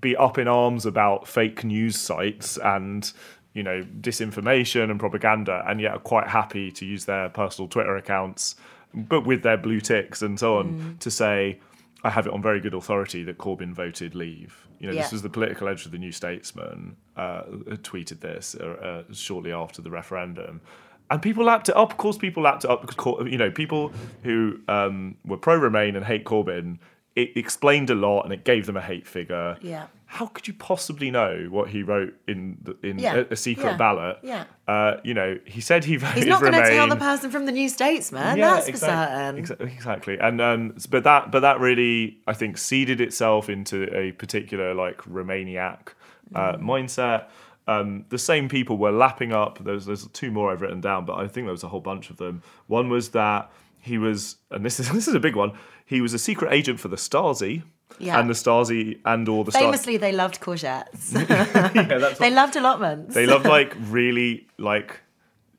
be up in arms about fake news sites and you know disinformation and propaganda, and yet are quite happy to use their personal Twitter accounts, but with their blue ticks and so on, mm. to say. I have it on very good authority that Corbyn voted leave. You know, Yeah. this was the political editor of the New Statesman uh, tweeted this uh, uh, shortly after the referendum, and people lapped it up. Of course, people lapped it up because you know people who um, were pro Remain and hate Corbyn. It explained a lot and it gave them a hate figure. Yeah. How could you possibly know what he wrote in the, in Yeah. a, a secret Yeah. ballot? Yeah. Uh, you know, he said he voted He's not going to tell the person from the New Statesman. that's for certain. Exactly, exactly. And um, but that but that really I think seeded itself into a particular like Remainiac uh, Mm. mindset. Um, the same people were lapping up. There's there's two more I've written down, but I think there was a whole bunch of them. One was that he was, and this is this is a big one. He was a secret agent for the Stasi. Yeah. And the Stasi and all the Stasi. Famously, they loved courgettes. yeah, that's they loved allotments. they loved like really like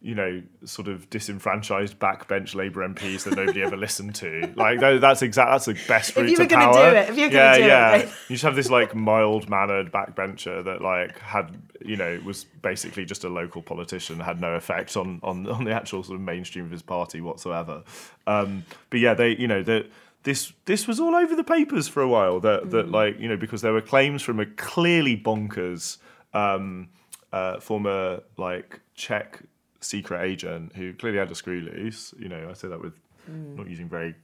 you know, sort of disenfranchised backbench Labour MPs that nobody ever listened to. Like that's exact. That's the best route you to were power. do it, if you were yeah, gonna do it, yeah. like- You just have this like mild mannered backbencher that like had you know was basically just a local politician, had no effect on on on the actual sort of mainstream of his party whatsoever. Um, but yeah, they you know that. This this was all over the papers for a while. That that like you know because there were claims from a clearly bonkers um, uh, former like Czech secret agent who clearly had a screw loose. You know, I say that with not using very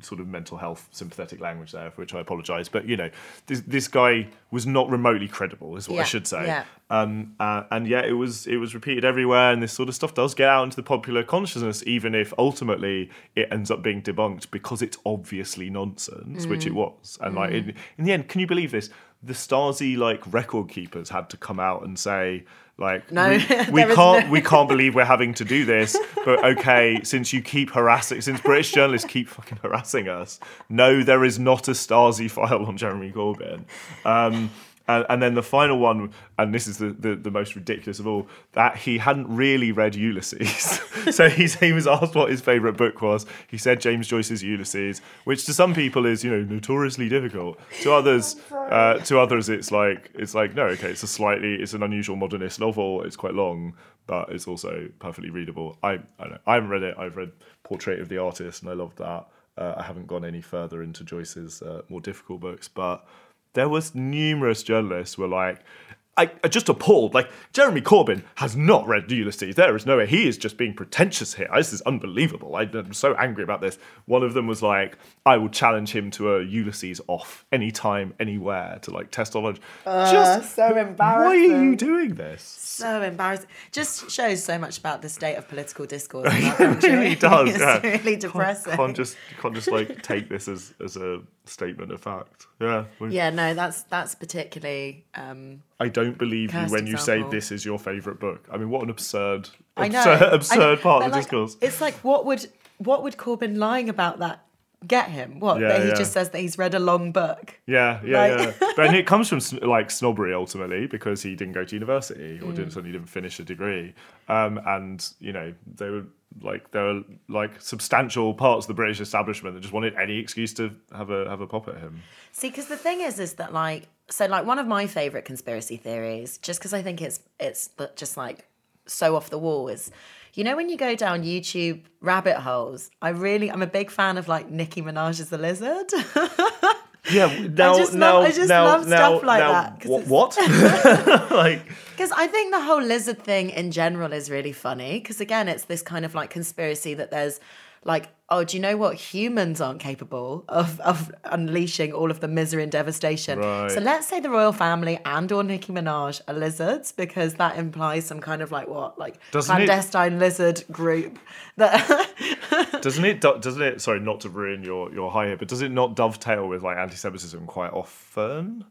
sort of mental health sympathetic language there, for which I apologise. But you know, this this guy was not remotely credible, is what I should say. yeah. Um, uh, and yet it was it was repeated everywhere, and this sort of stuff does get out into the popular consciousness, even if ultimately it ends up being debunked because it's obviously nonsense, which it Mm. was. And like in, in the end, can you believe this? The Stasi like record keepers had to come out and say like No, we, we can't no- we can't believe we're having to do this but okay since you keep harassing since british journalists keep fucking harassing us no there is not a stasi file on jeremy corbyn. Um and, and then the final one, and this is the, the, the most ridiculous of all, that he hadn't really read Ulysses. so he's, he was asked what his favourite book was. He said James Joyce's Ulysses, which to some people is, you know, notoriously difficult. To others, uh, to others, it's like it's like no, okay, it's a slightly, it's an unusual modernist novel. It's quite long, but it's also perfectly readable. I, I, don't know, I haven't read it. I've read Portrait of the Artist, and I loved that. Uh, I haven't gone any further into Joyce's uh, more difficult books, but there was numerous journalists were like I, I just appalled. Like Jeremy Corbyn has not read Ulysses. There is no way he is just being pretentious here. This is unbelievable. I, am so angry about this. One of them was like, "I will challenge him to a Ulysses off anytime, anywhere to like test knowledge." just so embarrassed. Why are you doing this? So embarrassing. Just shows so much about the state of political discourse. country. really does. It's yeah. really depressing. Can't, can't just can't just like take this as as a statement of fact. Yeah. Yeah, no, that's that's particularly. Um, I don't believe you when you say this is your favourite book. I mean, what an absurd, I know absurd, absurd part of the like, discourse. It's like what would what would Corbyn lying about that get him? What Yeah, that he yeah. just says that he's read a long book. Yeah, yeah, Like- yeah. But it comes from like snobbery ultimately because he didn't go to university or Mm. didn't certainly didn't finish a degree. Um, and you know they were like there are like substantial parts of the British establishment that just wanted any excuse to have a have a pop at him. See, because the thing is, is that like, so like one of my favorite conspiracy theories, just because I think it's it's just like so off the wall, is you know when you go down YouTube rabbit holes. I really, I'm a big fan of like Nicki Minaj's The Lizard. Yeah, now just now love- I just now love now stuff like now that, it's- what? like Because I think the whole lizard thing in general is really funny. Because again, it's this kind of like conspiracy that there's like, oh, do you know what? Humans aren't capable of, of unleashing all of the misery and devastation. Right. So let's say the royal family and or Nicki Minaj are lizards because that implies some kind of like what? Like Doesn't it- clandestine lizard group. That doesn't it do- doesn't it sorry not to ruin your your high here but does it not dovetail with like anti-semitism quite often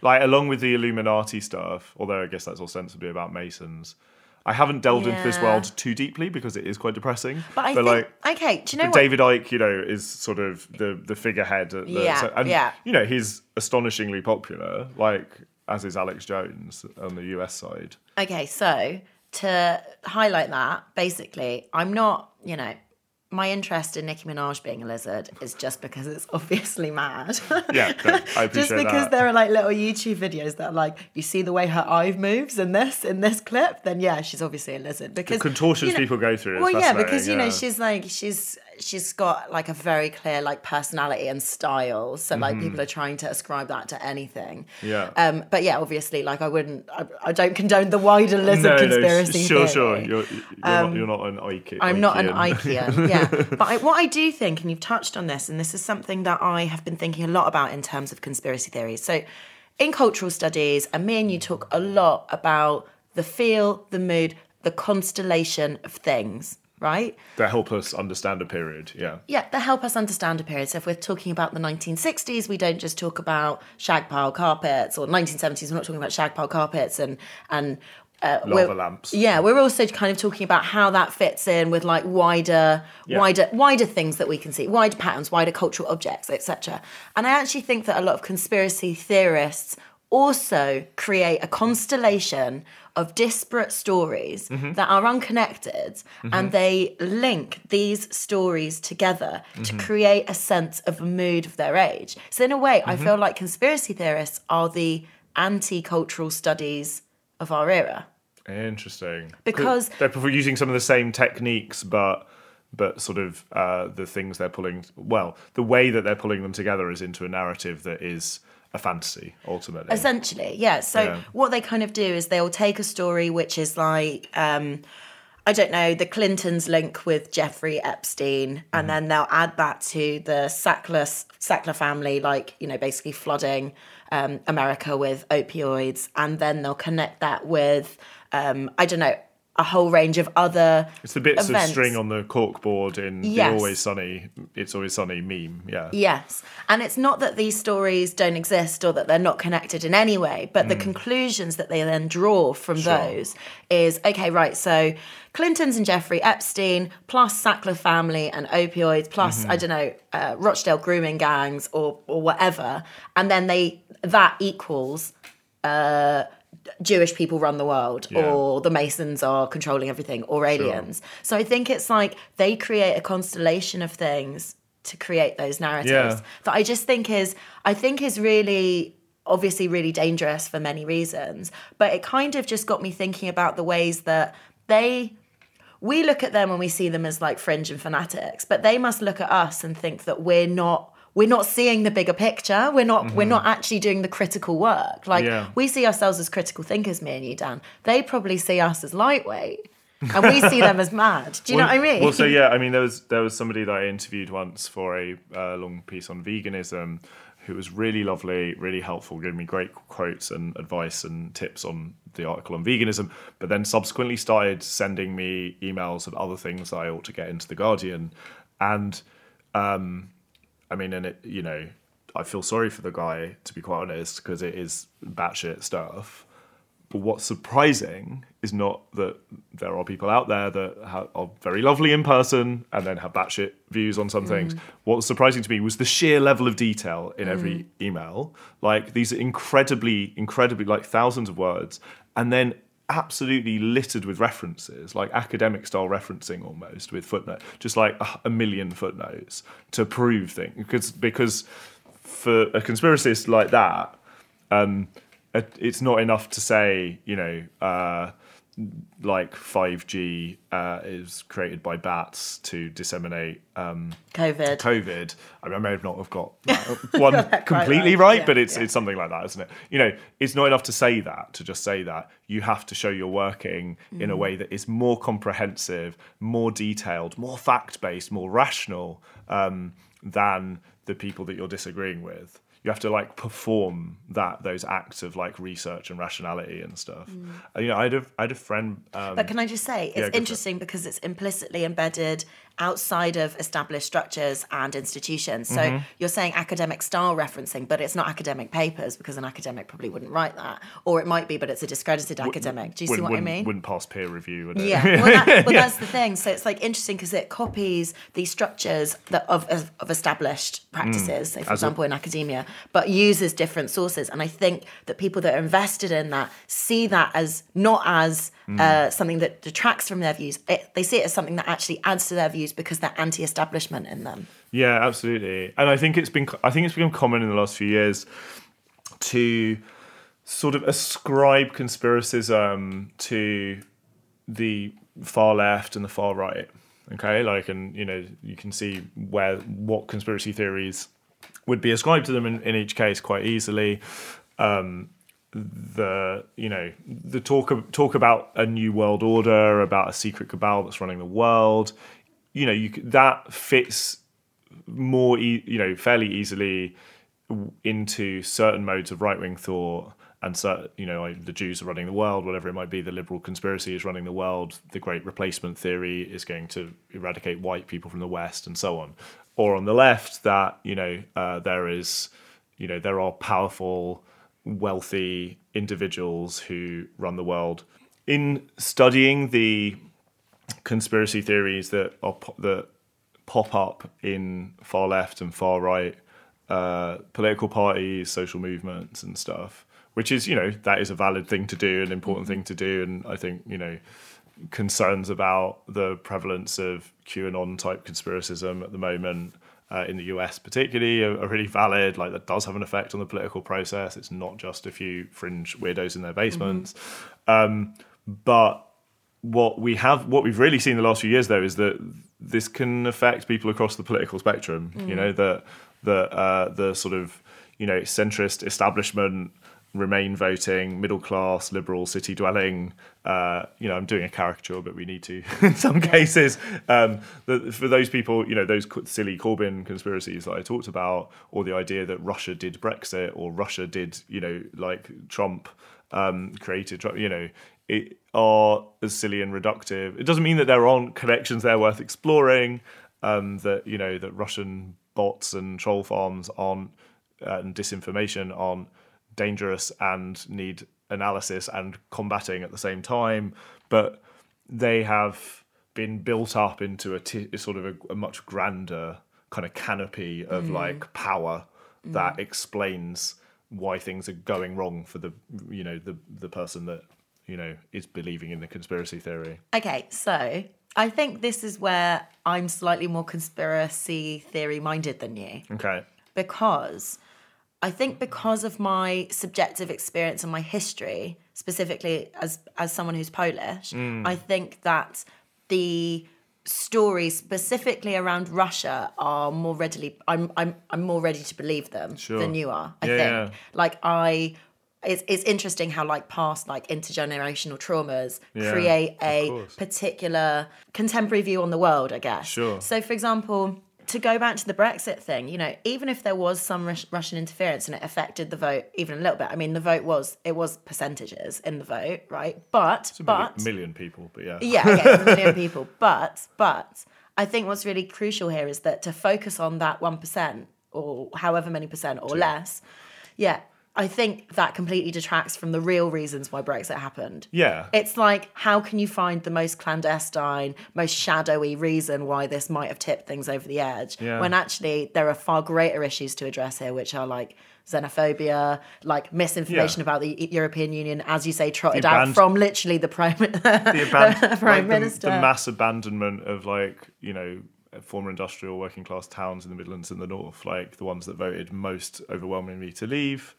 like along with the illuminati stuff although i guess that's all sensibly about masons i haven't delved into this world too deeply because it is quite depressing but I but think, like okay, do you know what? David Icke, you know, is sort of the the figurehead. At the, Yeah, so- and, yeah. You know, he's astonishingly popular, like as is Alex Jones on the US side. Okay, so to highlight that, basically, I'm not, you know, my interest in Nicki Minaj being a lizard is just because it's obviously mad. Yeah, I appreciate just because that. there are like little YouTube videos that are like, you see the way her eye moves in this in this clip, then yeah, she's obviously a lizard. Because contortions you know- people go through Well, yeah, because you know she's like she's she's got like a very clear like personality and style. So like people are trying to ascribe that to anything. Mm-hmm. Yeah. Um, but yeah, obviously, like I wouldn't, I, I don't condone the wider lizard no, conspiracy no, sure, sure. You're, you're, not, you're not an Icke. I'm not an Ickean. Ickean, yeah. But I, what I do think, and you've touched on this, and this is something that I have been thinking a lot about in terms of conspiracy theories. So, in cultural studies, and me and you talk a lot about the feel, the mood, the constellation of things, right? that help us understand a period. Yeah. Yeah, that help us understand a period. So if we're talking about the 1960s, we don't just talk about shag pile carpets, or 1970s, we're not talking about shag pile carpets and and uh, Lava lamps. Yeah, we're also kind of talking about how that fits in with like wider, Yeah. wider, wider things that we can see, wider patterns, wider cultural objects, etc. And I actually think that a lot of conspiracy theorists also create a constellation of disparate stories Mm-hmm. that are unconnected and they link these stories together Mm-hmm. to create a sense of a mood of their age. So, in a way, Mm-hmm. I feel like conspiracy theorists are the anti cultural studies of our era. Interesting. Because- they're using some of the same techniques, but but sort of uh, the things they're pulling. Well, the way that they're pulling them together is into a narrative that is a fantasy ultimately. Essentially, yeah. So Yeah. what they kind of do is they'll take a story which is like, um, I don't know, the Clintons link with Jeffrey Epstein, and then they'll add that to the Sackler Sackler family, like you know, basically flooding um, America with opioids, and then they'll connect that with, um, I don't know, a whole range of other. It's the bits events. of string on the cork board in Yes. the Always Sunny. It's Always Sunny meme. Yeah. Yes. And it's not that these stories don't exist or that they're not connected in any way, but the conclusions that they then draw from Mm. Sure. those is okay, right, so Clintons and Jeffrey Epstein, plus Sackler family and opioids, plus, Mm-hmm. I don't know, uh, Rochdale grooming gangs or, or whatever. And then they that equals uh, Jewish people run the world, Yeah. or the Masons are controlling everything, or aliens. So I think it's like they create a constellation of things to create those narratives Yeah. that I just think is I think is really obviously really dangerous for many reasons. But it kind of just got me thinking about the ways that they we look at them and we see them as like fringe and fanatics, but they must look at us and think that we're not we're not seeing the bigger picture. We're not we're not actually doing the critical work. Like Yeah. we see ourselves as critical thinkers, me and you, Dan. They probably see us as lightweight. And we see them as mad. Do you know what I mean? Well, so yeah, I mean, there was there was somebody that I interviewed once for a uh, long piece on veganism, who was really lovely, really helpful, giving me great quotes and advice and tips on the article on veganism. But then subsequently started sending me emails of other things that I ought to get into the Guardian, and um, I mean, and it, you know, I feel sorry for the guy to be quite honest because it is batshit stuff. But what's surprising is not that there are people out there that ha are very lovely in person and then have batshit views on some things. Mm. What was surprising to me was the sheer level of detail in mm. every email. Like these are incredibly, incredibly, like thousands of words, and then absolutely littered with references, like academic style referencing almost with footnote, just like a, million footnotes to prove things. Because because for a conspiracist like that, um, it's not enough to say, you know, uh, like 5G uh, is created by bats to disseminate um, COVID. COVID. I, mean, I may have not have got one completely right. right, Yeah, but it's yeah. it's something like that, isn't it? You know, it's not enough to say that to just say that. You have to show you're working Mm. in a way that is more comprehensive, more detailed, more fact based, more rational um, than the people that you're disagreeing with. You have to like perform that those acts of like research and rationality and stuff. Uh, You know, I had a I had a friend. Um, Mm. But can I just say, it's it. interesting because it's implicitly embedded outside of established structures and institutions. So Mm-hmm. you're saying academic style referencing, but it's not academic papers because an academic probably wouldn't write that. Or it might be, but it's a discredited academic. Do you see what I mean? Wouldn't pass peer review. Yeah, well, that, well that's the thing. So it's like interesting because it copies these structures that of, of, of established practices, say for Mm. As a- example in academia, but uses different sources. And I think that people that are invested in that see that as not as Mm. uh, something that detracts from their views. It, they see it as something that actually adds to their views because they're anti-establishment in them. Yeah, absolutely. And I think it's been I think it's become common in the last few years to sort of ascribe conspiracism to the far left and the far right. Okay, like and you know you can see where what conspiracy theories would be ascribed to them in, in each case quite easily. Um, the you know the talk talk about a new world order, about a secret cabal that's running the world. You know, you that fits more, e- you know, fairly easily into certain modes of right wing thought. And so, you know, the Jews are running the world, whatever it might be. The liberal conspiracy is running the world. The Great Replacement theory is going to eradicate white people from the West, and so on. Or on the left, that you know, uh, there is, you know, there are powerful, wealthy individuals who run the world. In studying the conspiracy theories that are po- that pop up in far left and far right uh, political parties, social movements, and stuff. which is you know that is a valid thing to do, an important thing to do, and I think you know concerns about the prevalence of QAnon type conspiracism at the moment. Uh, in the US, particularly, are, are, really valid. Like that does have an effect on the political process. It's not just a few fringe weirdos in their basements. Mm-hmm. Um, but what we have, what we've really seen the last few years, though, is that this can affect people across the political spectrum. Mm. You know that that uh, the sort of you know centrist establishment Remain voting, middle class, liberal, city dwelling. Uh, you know, I'm doing a caricature, but we need to in some cases. Um, the, for those people, you know, those silly Corbyn conspiracies that I talked about, or the idea that Russia did Brexit, or Russia did, you know, like Trump um, created, you know, it are as silly and reductive. It doesn't mean that there aren't connections there worth exploring. Um, that you know that Russian bots and troll farms aren't uh, and disinformation aren't dangerous and need analysis and combating at the same time, but they have been built up into a t- sort of a, a, much grander kind of canopy of mm. like power mm. that explains why things are going wrong for the you know the the person that you know is believing in the conspiracy theory. Okay, so I think this is where I'm slightly more conspiracy theory minded than you. Okay. Because I think because of my subjective experience and my history, specifically as as someone who's Polish, mm. I think that the stories specifically around Russia are more readily I'm I'm I'm more ready to believe them sure. than you are. I yeah, think. Yeah. Like I it's it's interesting how like past like intergenerational traumas yeah, create a particular contemporary view on the world, I guess. Sure. So for example, to go back to the Brexit thing, you know, even if there was some Russian interference and it affected the vote even a little bit, I mean, the vote was it was percentages in the vote, right? But it's a but million, million people, but yeah, yeah, okay, a million people, but but I think what's really crucial here is that to focus on that one percent or however many percent or less, yeah, I think that completely detracts from the real reasons why Brexit happened. Yeah. It's like, how can you find the most clandestine, most shadowy reason why this might have tipped things over the edge? Yeah. When actually there are far greater issues to address here, which are like xenophobia, like misinformation yeah. about the European Union, as you say, trotted aband- out from literally the prime, the aban- prime like minister. The, the mass abandonment of like, you know, former industrial working class towns in the Midlands and the North, like the ones that voted most overwhelmingly to leave.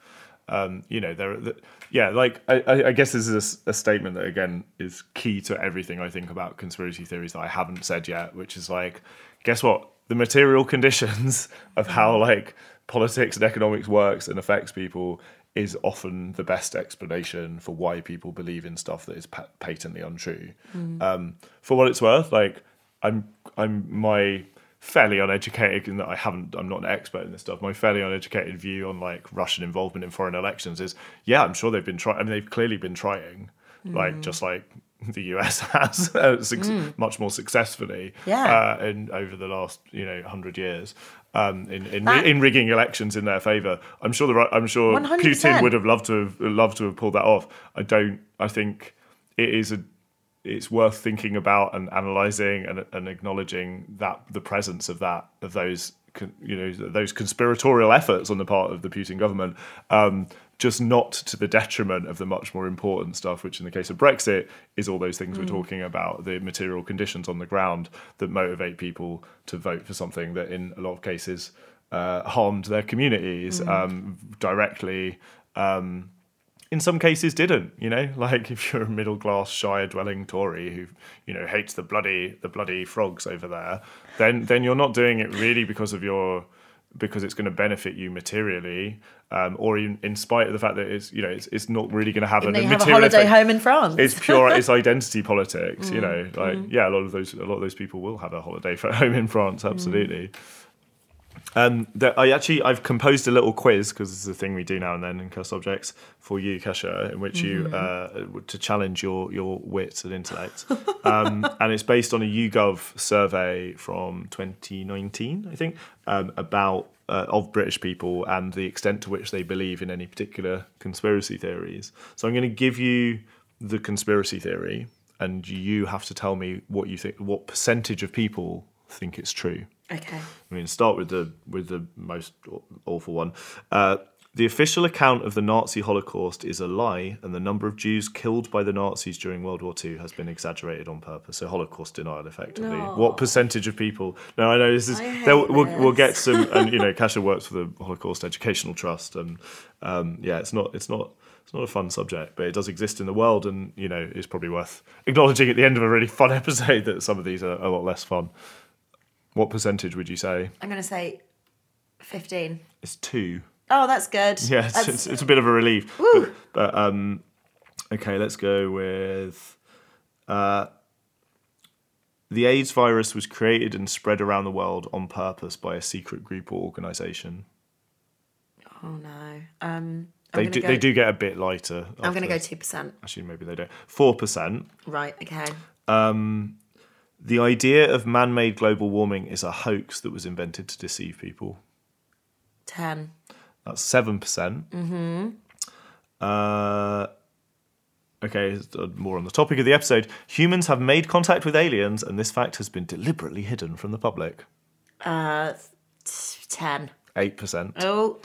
Um, you know, there, the, yeah, like I, I, guess this is a, a, statement that again is key to everything I think about conspiracy theories that I haven't said yet, which is like, guess what? The material conditions of how like politics and economics works and affects people is often the best explanation for why people believe in stuff that is pa- patently untrue. Mm. Um, for what it's worth, like I'm, I'm my fairly uneducated in that I haven't I'm not an expert in this stuff. My fairly uneducated view on like Russian involvement in foreign elections is yeah, I'm sure they've been trying I mean they've clearly been trying. Mm. Like just like the US has uh, mm. much more successfully yeah. uh, in over the last you know hundred years um, in in, that, in, rigging elections in their favor. I'm sure the I'm sure 100%. Putin would have loved to have loved to have pulled that off. I don't. I think it is a it's worth thinking about and analyzing and, and acknowledging that the presence of that of those you know those conspiratorial efforts on the part of the Putin government, um, just not to the detriment of the much more important stuff, which in the case of Brexit is all those things mm. we're talking about, the material conditions on the ground that motivate people to vote for something that in a lot of cases uh, harmed their communities mm. um, directly. Um, in some cases didn't you know like if you're a middle class shire dwelling tory who you know hates the bloody the bloody frogs over there then then you're not doing it really because of your because it's going to benefit you materially um, or in, in spite of the fact that it's you know it's, it's not really going to have a material have a holiday effect. home in France it's pure it's identity politics mm, you know like mm. yeah a lot of those a lot of those people will have a holiday home in France absolutely mm. Um, that I actually I've composed a little quiz because it's a thing we do now and then in Cursed Objects for you, Kasia, in which mm-hmm. you uh, to challenge your your wit and intellect, um, and it's based on a YouGov survey from 2019, I think, um, about uh, of British people and the extent to which they believe in any particular conspiracy theories. So I'm going to give you the conspiracy theory, and you have to tell me what you think, what percentage of people think it's true. Okay. I mean, start with the with the most awful one. Uh, The official account of the Nazi Holocaust is a lie, and the number of Jews killed by the Nazis during World War II has been exaggerated on purpose. So Holocaust denial, effectively. No. What percentage of people? No, I know this is. There- we'll, we'll get some, and you know, Kasia works for the Holocaust Educational Trust, and um, yeah, it's not, it's not. It's not a fun subject, but it does exist in the world, and you know, it's probably worth acknowledging at the end of a really fun episode that some of these are a lot less fun. What percentage would you say? I'm going to say 15. It's two. Oh, that's good. Yeah, it's, That's- it's, it's a bit of a relief. But, but um, okay, let's go with uh, the AIDS virus was created and spread around the world on purpose by a secret group or organization. oh, no. Um, They do, go, they do get a bit lighter. I'm going to go 2%. Actually, maybe they don't. Four percent. Right, okay. The idea of man-made global warming is a hoax that was invented to deceive people. 10. That's seven percent. Mm-hmm. Uh, okay, uh, more on the topic of the episode. Humans have made contact with aliens, and this fact has been deliberately hidden from the public. Uh, 10. Eight percent. Oh,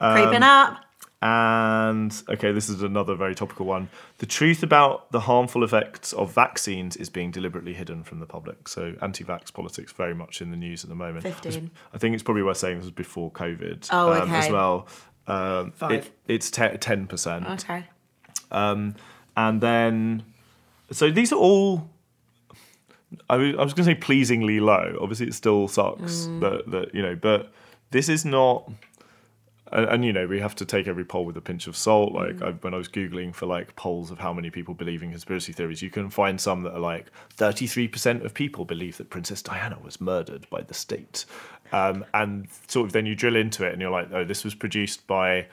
Um, creeping up. And okay, this is another very topical one. The truth about the harmful effects of vaccines is being deliberately hidden from the public. So, anti-vax politics very much in the news at the moment. 15. I think it's probably worth saying this was before COVID Oh, um, as okay. well. Um, Five. it, it's ten percent. Okay. Um, and then, so these are all. I was, I was going to say pleasingly low. Obviously, it still sucks that that you know, but this is not. And, and you know, we have to take every poll with a pinch of salt. Like I, when I was googling for like polls of how many people believe in conspiracy theories, you can find some that are like thirty-three percent of people believe that Princess Diana was murdered by the state, um, and sort of then you drill into it, and you're like, oh, this was produced by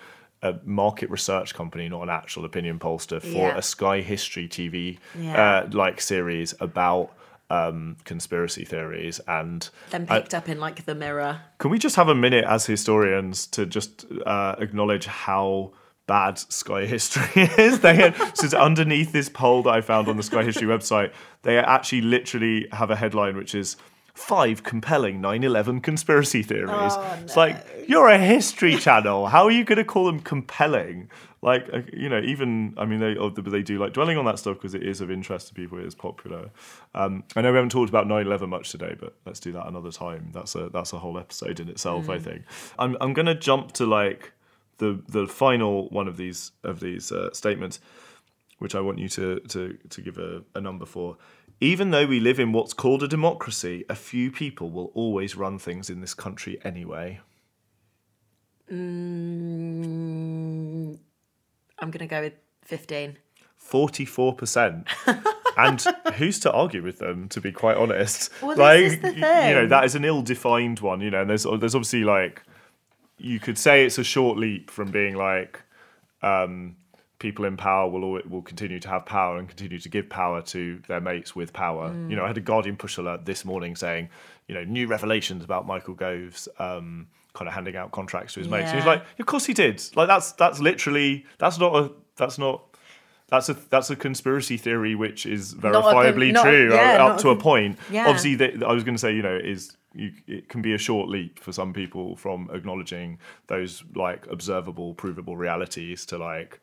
a market research company, not an actual opinion pollster, for Yeah. a Sky History TV Yeah. uh, like series about um, conspiracy theories. And Then I- picked up in like the mirror. can we just have a minute as historians to just uh, acknowledge how bad Sky History is? They had, so underneath this poll that I found on the Sky History website, they actually literally have a headline which is five compelling 9/11 conspiracy theories. Oh, It's like you're a history channel. How are you going to call them compelling? Like uh, you know, even I mean, they oh, they do like dwelling on that stuff because it is of interest to people. It is popular. Um, I know we haven't talked about 9/11 much today, but let's do that another time. That's a that's a whole episode in itself. I think. I'm I'm gonna jump to like the the final one of these of these uh, statements, which I want you to to to give a, a number for. Even though we live in what's called a democracy, a few people will always run things in this country anyway. Mm, I'm going to go with 15. 44%. and who's to argue with them, to be quite honest? Well, this like, is the y- you know, that is an ill defined one, you know, and there's, there's obviously like, you could say it's a short leap from being like, um, people in power will always, will continue to have power and continue to give power to their mates with power. You know, I had a Guardian push alert this morning saying, you know, new revelations about Michael Gove's um, kind of handing out contracts to his mates. And he's like, of course he did. Like that's that's literally that's not a that's not that's a that's a conspiracy theory which is verifiably not a- true uh, yeah, up not a to a point. Yeah. Obviously, they, I was going to say, you know, is you, it can be a short leap for some people from acknowledging those like observable, provable realities to like,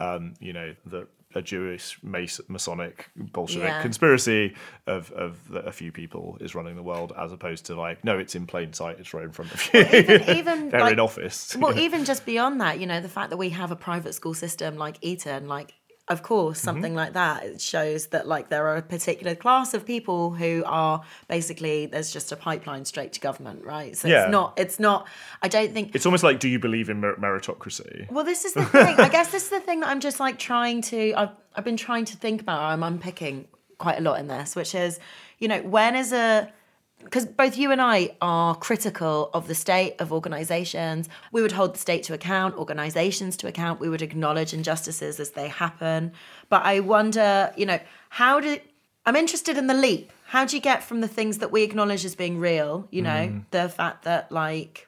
um, you know, the a Jewish Masonic Bolshevik Yeah. conspiracy of of that a few people is running the world, as opposed to like, no, it's in plain sight, it's right in front of you. Even, even They're like, in office. Well, even just beyond that, you know, the fact that we have a private school system like Eton, like, of course, Mm-hmm. something like that it shows that like there are a particular class of people who are basically there's just a pipeline straight to government, right? So Yeah. it's not, it's not. I don't think It's almost like, do you believe in mer- meritocracy? Well, this is the thing. I guess this is the thing that I'm just like trying to. I've I've been trying to think about. I'm unpicking quite a lot in this, which is, you know, when is a because both you and I are critical of the state of organizations. We would hold the state to account, organizations to account. We would acknowledge injustices as they happen. But I wonder, you know, how do I'm interested in the leap. How do you get from the things that we acknowledge as being real, you know, mm. the fact that like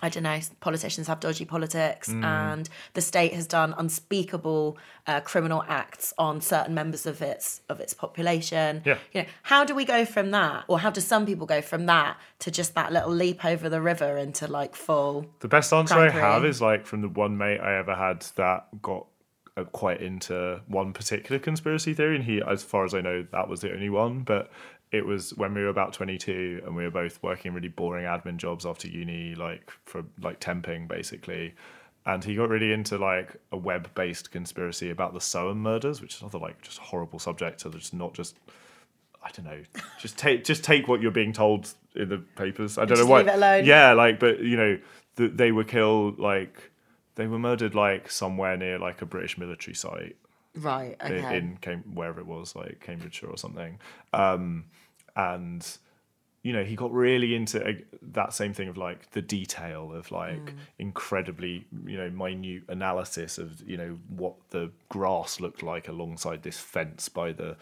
I don't know, politicians have dodgy politics, Mm. and the state has done unspeakable uh, criminal acts on certain members of its of its population. Yeah. You know, how do we go from that, or how do some people go from that to just that little leap over the river into like full? The best answer I have is like from the one mate I ever had that got uh, quite into one particular conspiracy theory, and he, as far as I know, that was the only one. But it was when we were about twenty-two, and we were both working really boring admin jobs after uni, like for like temping basically. And he got really into like a web-based conspiracy about the Soham murders, which is another like just horrible subject. So it's not just I don't know. Just take just take what you're being told in the papers. I don't know why. leave it alone. Yeah, like, but you know, th- they were killed like they were murdered like somewhere near like a British military site Right. Okay. in Cam- wherever it was, like Cambridgeshire or something. Um, and you know, he got really into that same thing of like the detail of like Mm. incredibly, you know, minute analysis of you know what the grass looked like alongside this fence by the,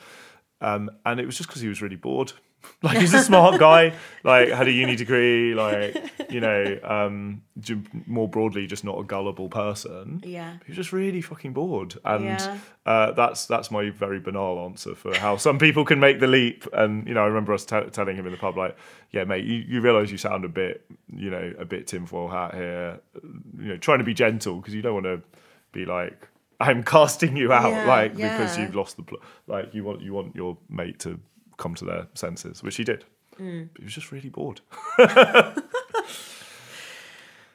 um, and it was just because he was really bored. like he's a smart guy, like had a uni degree, like you know, um, more broadly, just not a gullible person. Yeah. he was just really fucking bored, and Yeah. uh, that's that's my very banal answer for how some people can make the leap. And you know, I remember us t- telling him in the pub, like, "Yeah, mate, you, you realise you sound a bit, you know, a bit tinfoil hat here. You know, trying to be gentle because you don't want to be like." I'm casting you out, Yeah, like because you've lost the, pl- like you want you want your mate to come to their senses, which he did. Mm. But he was just really bored.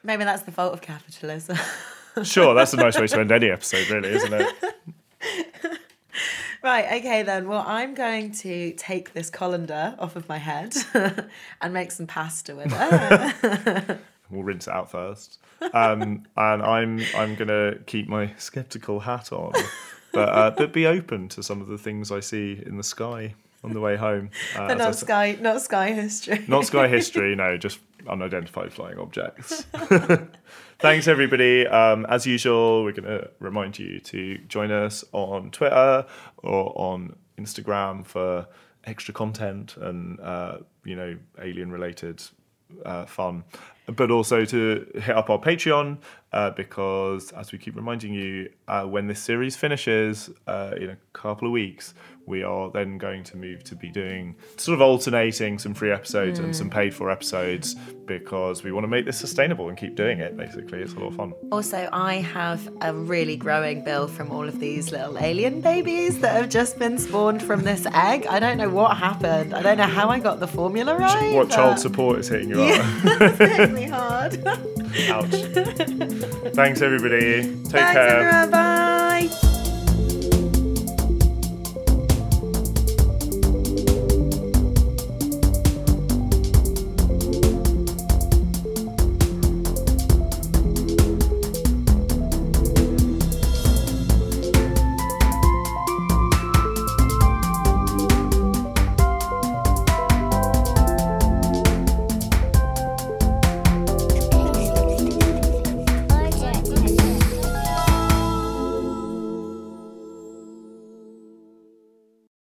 Maybe that's the fault of capitalism. Sure, that's a nice way to end any episode, really, isn't it? right. Okay. Then. Well, I'm going to take this colander off of my head and make some pasta with it. We'll rinse it out first. Um, and I'm I'm gonna keep my skeptical hat on, but uh, but be open to some of the things I see in the sky on the way home. Uh, not said- sky, not sky history. not sky history, no, just unidentified flying objects. Thanks, everybody. Um, as usual, we're going to remind you to join us on Twitter or on Instagram for extra content and, uh, you know, alien related uh, fun. But also to hit up our Patreon uh, because, as we keep reminding you, uh, when this series finishes uh, in a couple of weeks, we are then going to move to be doing sort of alternating some free episodes and some mm. paid for episodes because we want to make this sustainable and keep doing it. Basically, it's a lot of fun. Also, I have a really growing bill from all of these little alien babies that have just been spawned from this egg. I don't know what happened. I don't know how I got the formula right. What child support is hitting you up? It's hit me hard. Ouch. Thanks, everybody. Take Thanks, care. everyone. Bye.